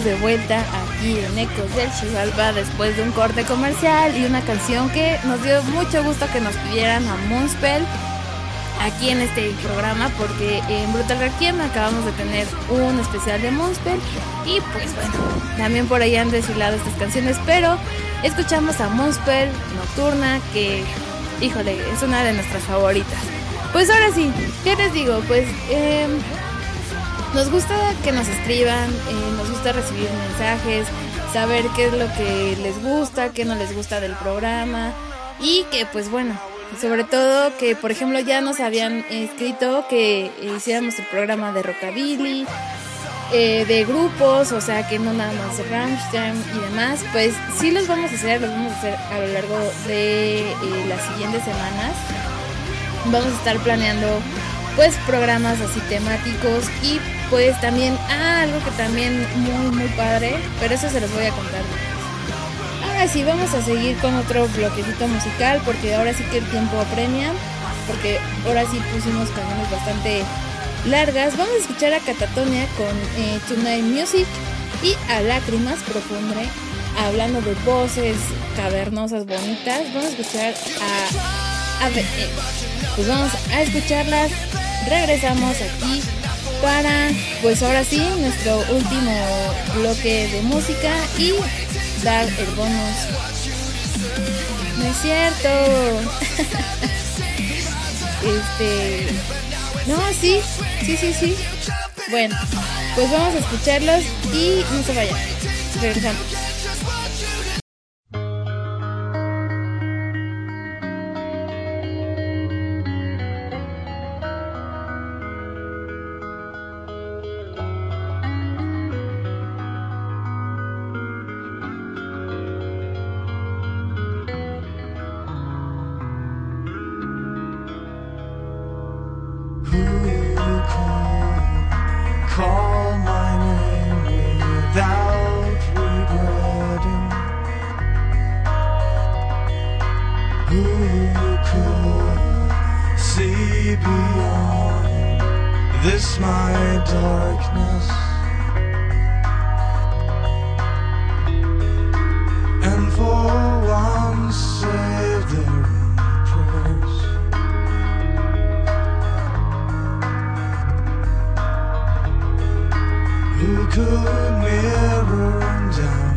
de vuelta aquí en Ecos del Chihuahua después de un corte comercial y una canción que nos dio mucho gusto que nos pidieran a Moonspell aquí en este programa porque en Brutal Requiem acabamos de tener un especial de Moonspell y pues bueno, también por ahí han desfilado estas canciones, pero escuchamos a Moonspell Nocturna que, híjole, es una de nuestras favoritas. Pues ahora sí, ¿qué les digo? Pues... Eh, nos gusta que nos escriban, eh, nos gusta recibir mensajes, saber qué es lo que les gusta, qué no les gusta del programa y que pues bueno, sobre todo que por ejemplo ya nos habían escrito que hiciéramos el programa de Rockabilly, eh, de grupos, o sea que no nada más de y demás, pues sí los vamos a hacer, los vamos a hacer a lo largo de eh, las siguientes semanas. Vamos a estar planeando pues programas así temáticos y pues también, ah, algo que también muy muy padre, pero eso se los voy a contar. Ahora sí, vamos a seguir con otro bloquecito musical porque ahora sí que el tiempo apremia, porque ahora sí pusimos canciones bastante largas. Vamos a escuchar a Catatonia con eh, Tonight Music y a Lágrimas Profundre hablando de voces cavernosas bonitas. Vamos a escuchar a ABE. Pues vamos a escucharlas. Regresamos aquí para, pues ahora sí, nuestro último bloque de música y dar el bonus. No es cierto. este. No, sí, sí, sí, sí. Bueno, pues vamos a escucharlos y no se vayan. Regresamos. Who could mirror down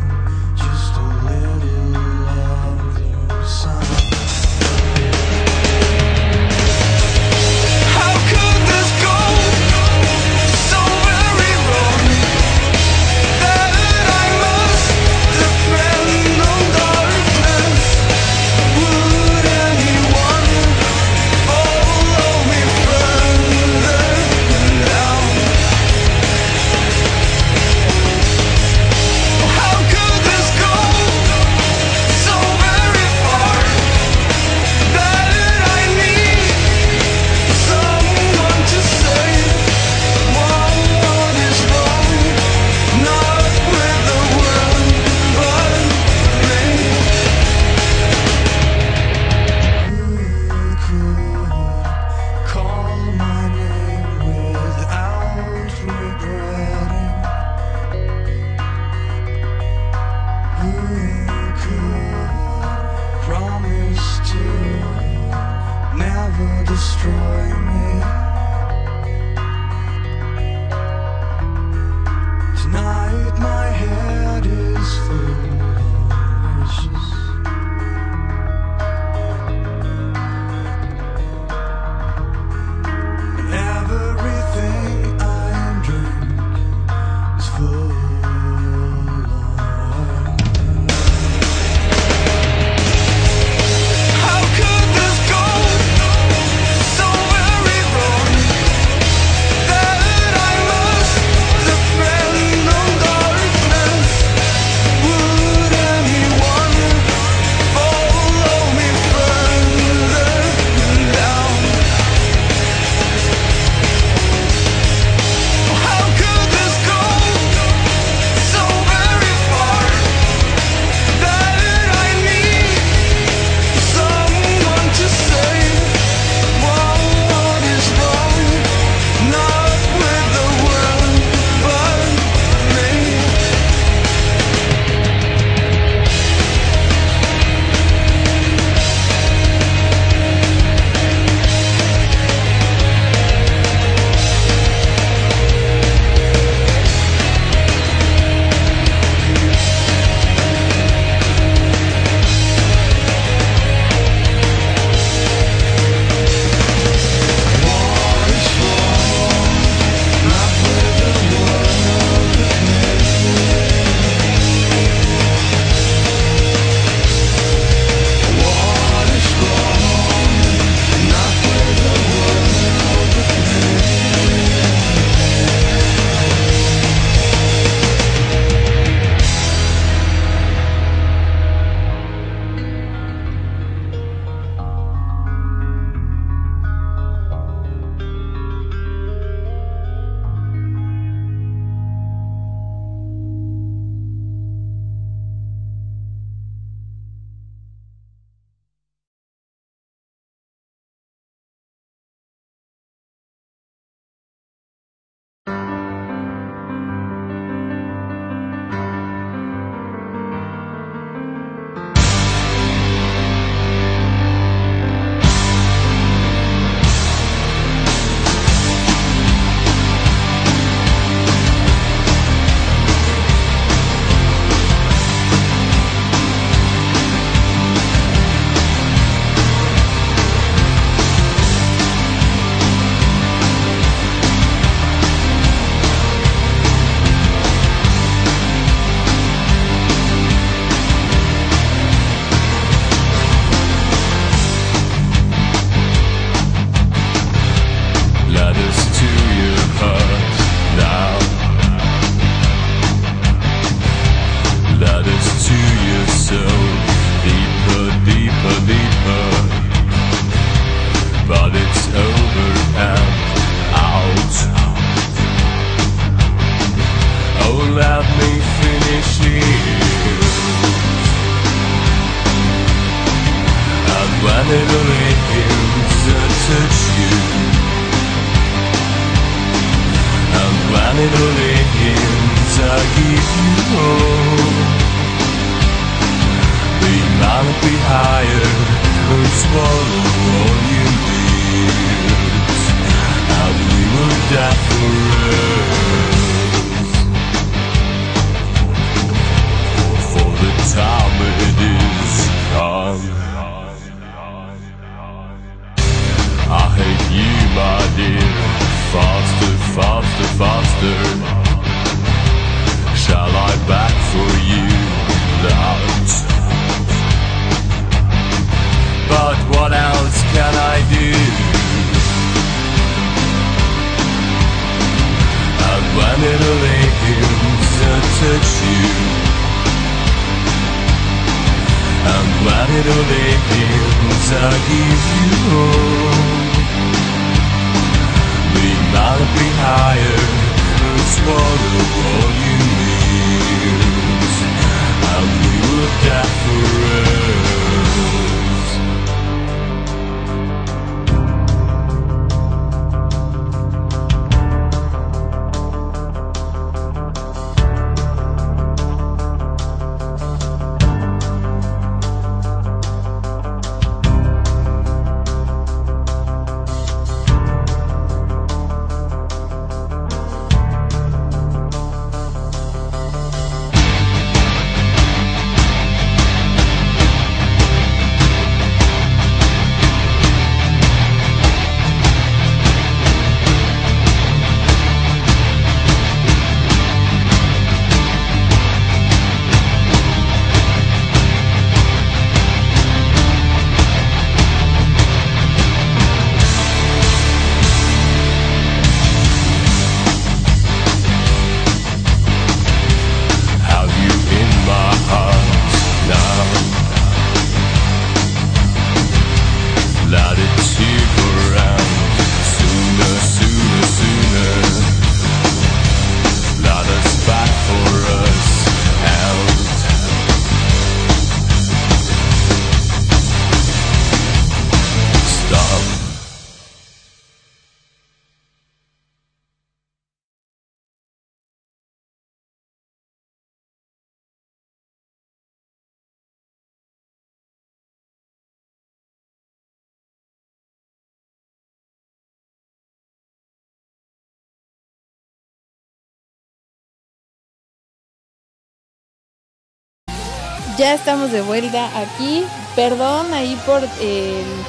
Ya estamos de vuelta aquí. Perdón ahí por el-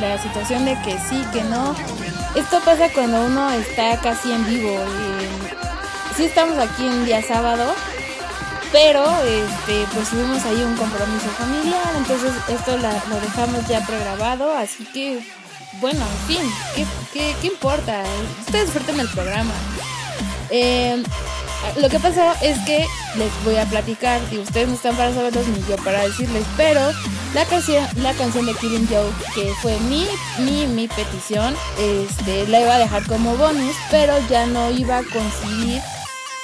la situación de que sí, que no. Esto pasa cuando uno está casi en vivo. eh, sí estamos aquí un día sábado, pero este, pues tuvimos ahí un compromiso familiar, entonces esto lo dejamos ya pregrabado, así que bueno, en fin, ¿qué, qué, qué importa? Ustedes disfruten el programa. Eh, lo que pasó es que les voy a platicar, y ustedes no están para saberlos ni yo para decirles, pero la canción, la canción de Killing Joke, que fue mi, mi, mi petición, este, la iba a dejar como bonus, pero ya no iba a coincidir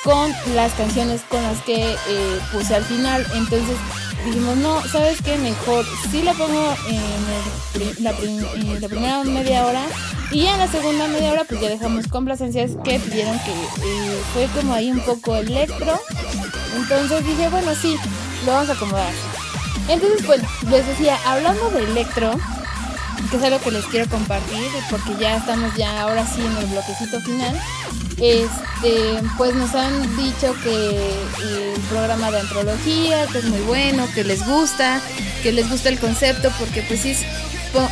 con las canciones con las que eh, puse al final. Entonces dijimos, no, ¿sabes qué? Mejor sí la pongo en, la, primera media hora y en la segunda media hora pues ya dejamos complacencias que pidieron que eh, fue como ahí un poco electro. Entonces dije, bueno, sí, lo vamos a acomodar. Entonces, bueno, les decía, hablando de electro, que es algo que les quiero compartir, porque ya estamos ya ahora sí en el bloquecito final. Este, pues nos han dicho que el programa de antología, que es muy bueno, que les gusta, que les gusta el concepto, porque pues sí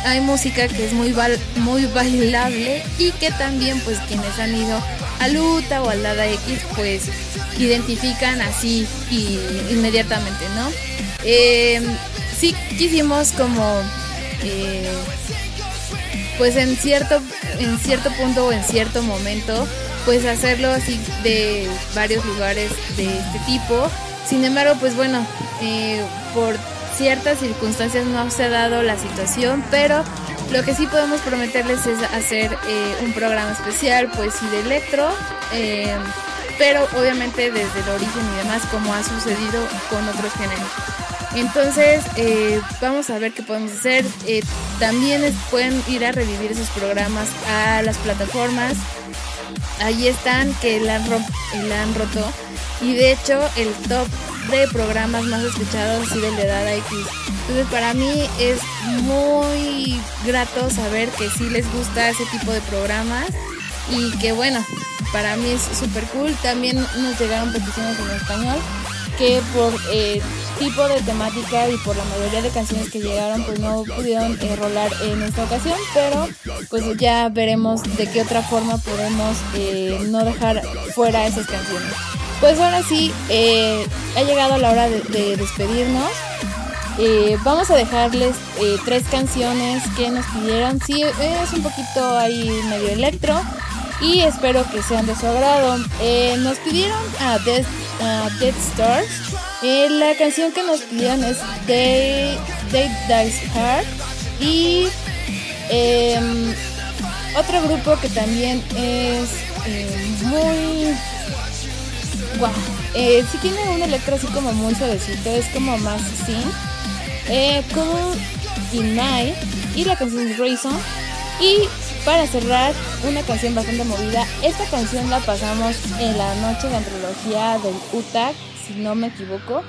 hay música que es muy muy bailable y que también pues quienes han ido a Luta o al Dada X pues identifican así y inmediatamente, ¿no? Eh, sí quisimos como eh, pues en cierto en cierto punto o en cierto momento pues hacerlo así de varios lugares de este tipo. Sin embargo pues bueno eh, por ciertas circunstancias no se ha dado la situación pero lo que sí podemos prometerles es hacer eh, un programa especial pues sí de electro pero obviamente desde el origen y demás como ha sucedido con otros géneros entonces, eh, vamos a ver qué podemos hacer. Eh, también pueden ir a revivir esos programas a las plataformas. Ahí están que la han, han roto. Y de hecho el top de programas más escuchados ha sido el de Dada X. Entonces para mí es muy grato saber que sí les gusta ese tipo de programas. Y que bueno, para mí es súper cool. También nos llegaron peticiones en español que por eh, tipo de temática y por la mayoría de canciones que llegaron pues no pudieron eh, rolar en esta ocasión pero pues ya veremos de qué otra forma podemos eh, no dejar fuera esas canciones pues ahora sí eh, ha llegado la hora de, de despedirnos Eh, vamos a dejarles eh, tres canciones que nos pidieron sí es un poquito ahí medio electro y espero que sean de su agrado. Eh, nos pidieron a Death, a Death Stars. Eh, la canción que nos pidieron es Day, Day Dies Hard. Y em, otro grupo que también es eh, muy. Guau. Eh, sí tiene un electro así como muy suavecito, es como más. Eh, Cool in Night y la canción es Reason. Y para cerrar, una canción bastante movida. Esta canción la pasamos en la noche de antología del UTAC, si no me equivoco.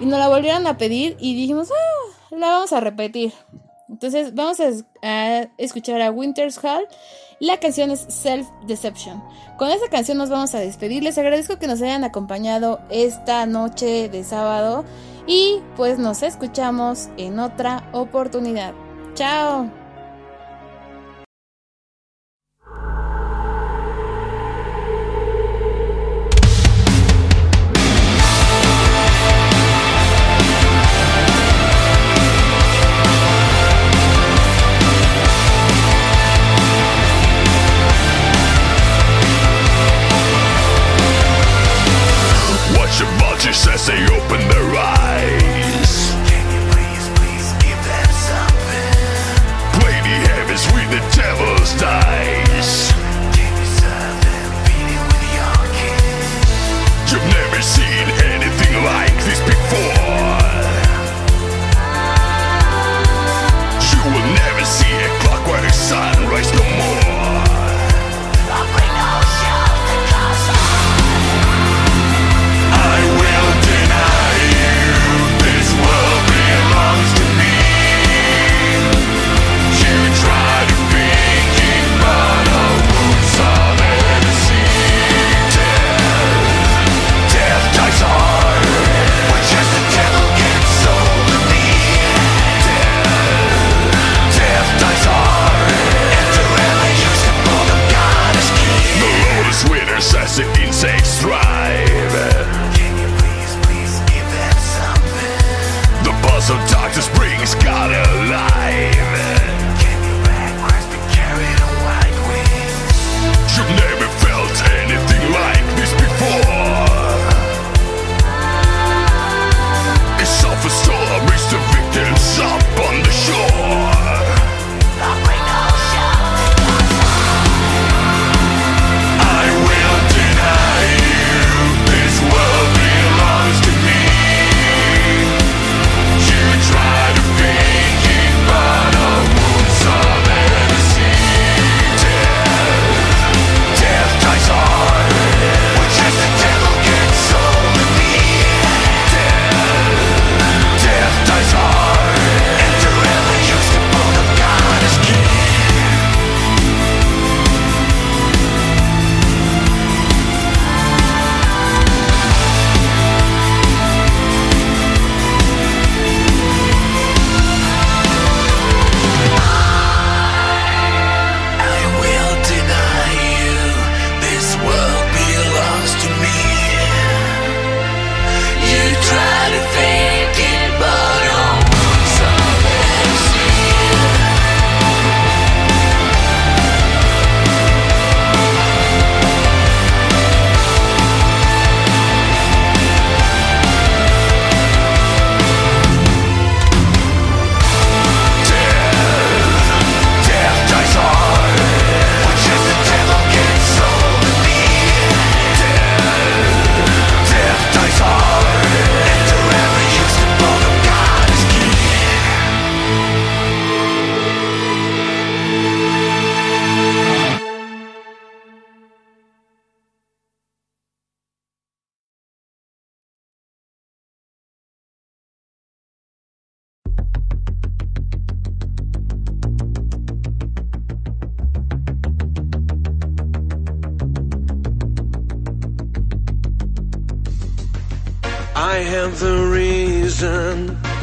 Y nos la volvieron a pedir y dijimos, ah, la vamos a repetir. Entonces vamos a, es- a escuchar a Winter's Hall. La canción es Self Deception. Con esta canción nos vamos a despedir. Les agradezco que nos hayan acompañado esta noche de sábado. Y pues nos escuchamos en otra oportunidad. Chao. They open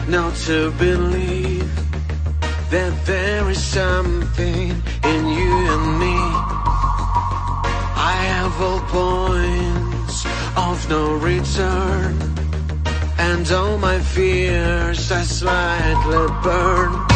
not to believe that there is something in you and me. I have all points of no return, and all my fears I slightly burn.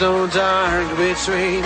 no dark between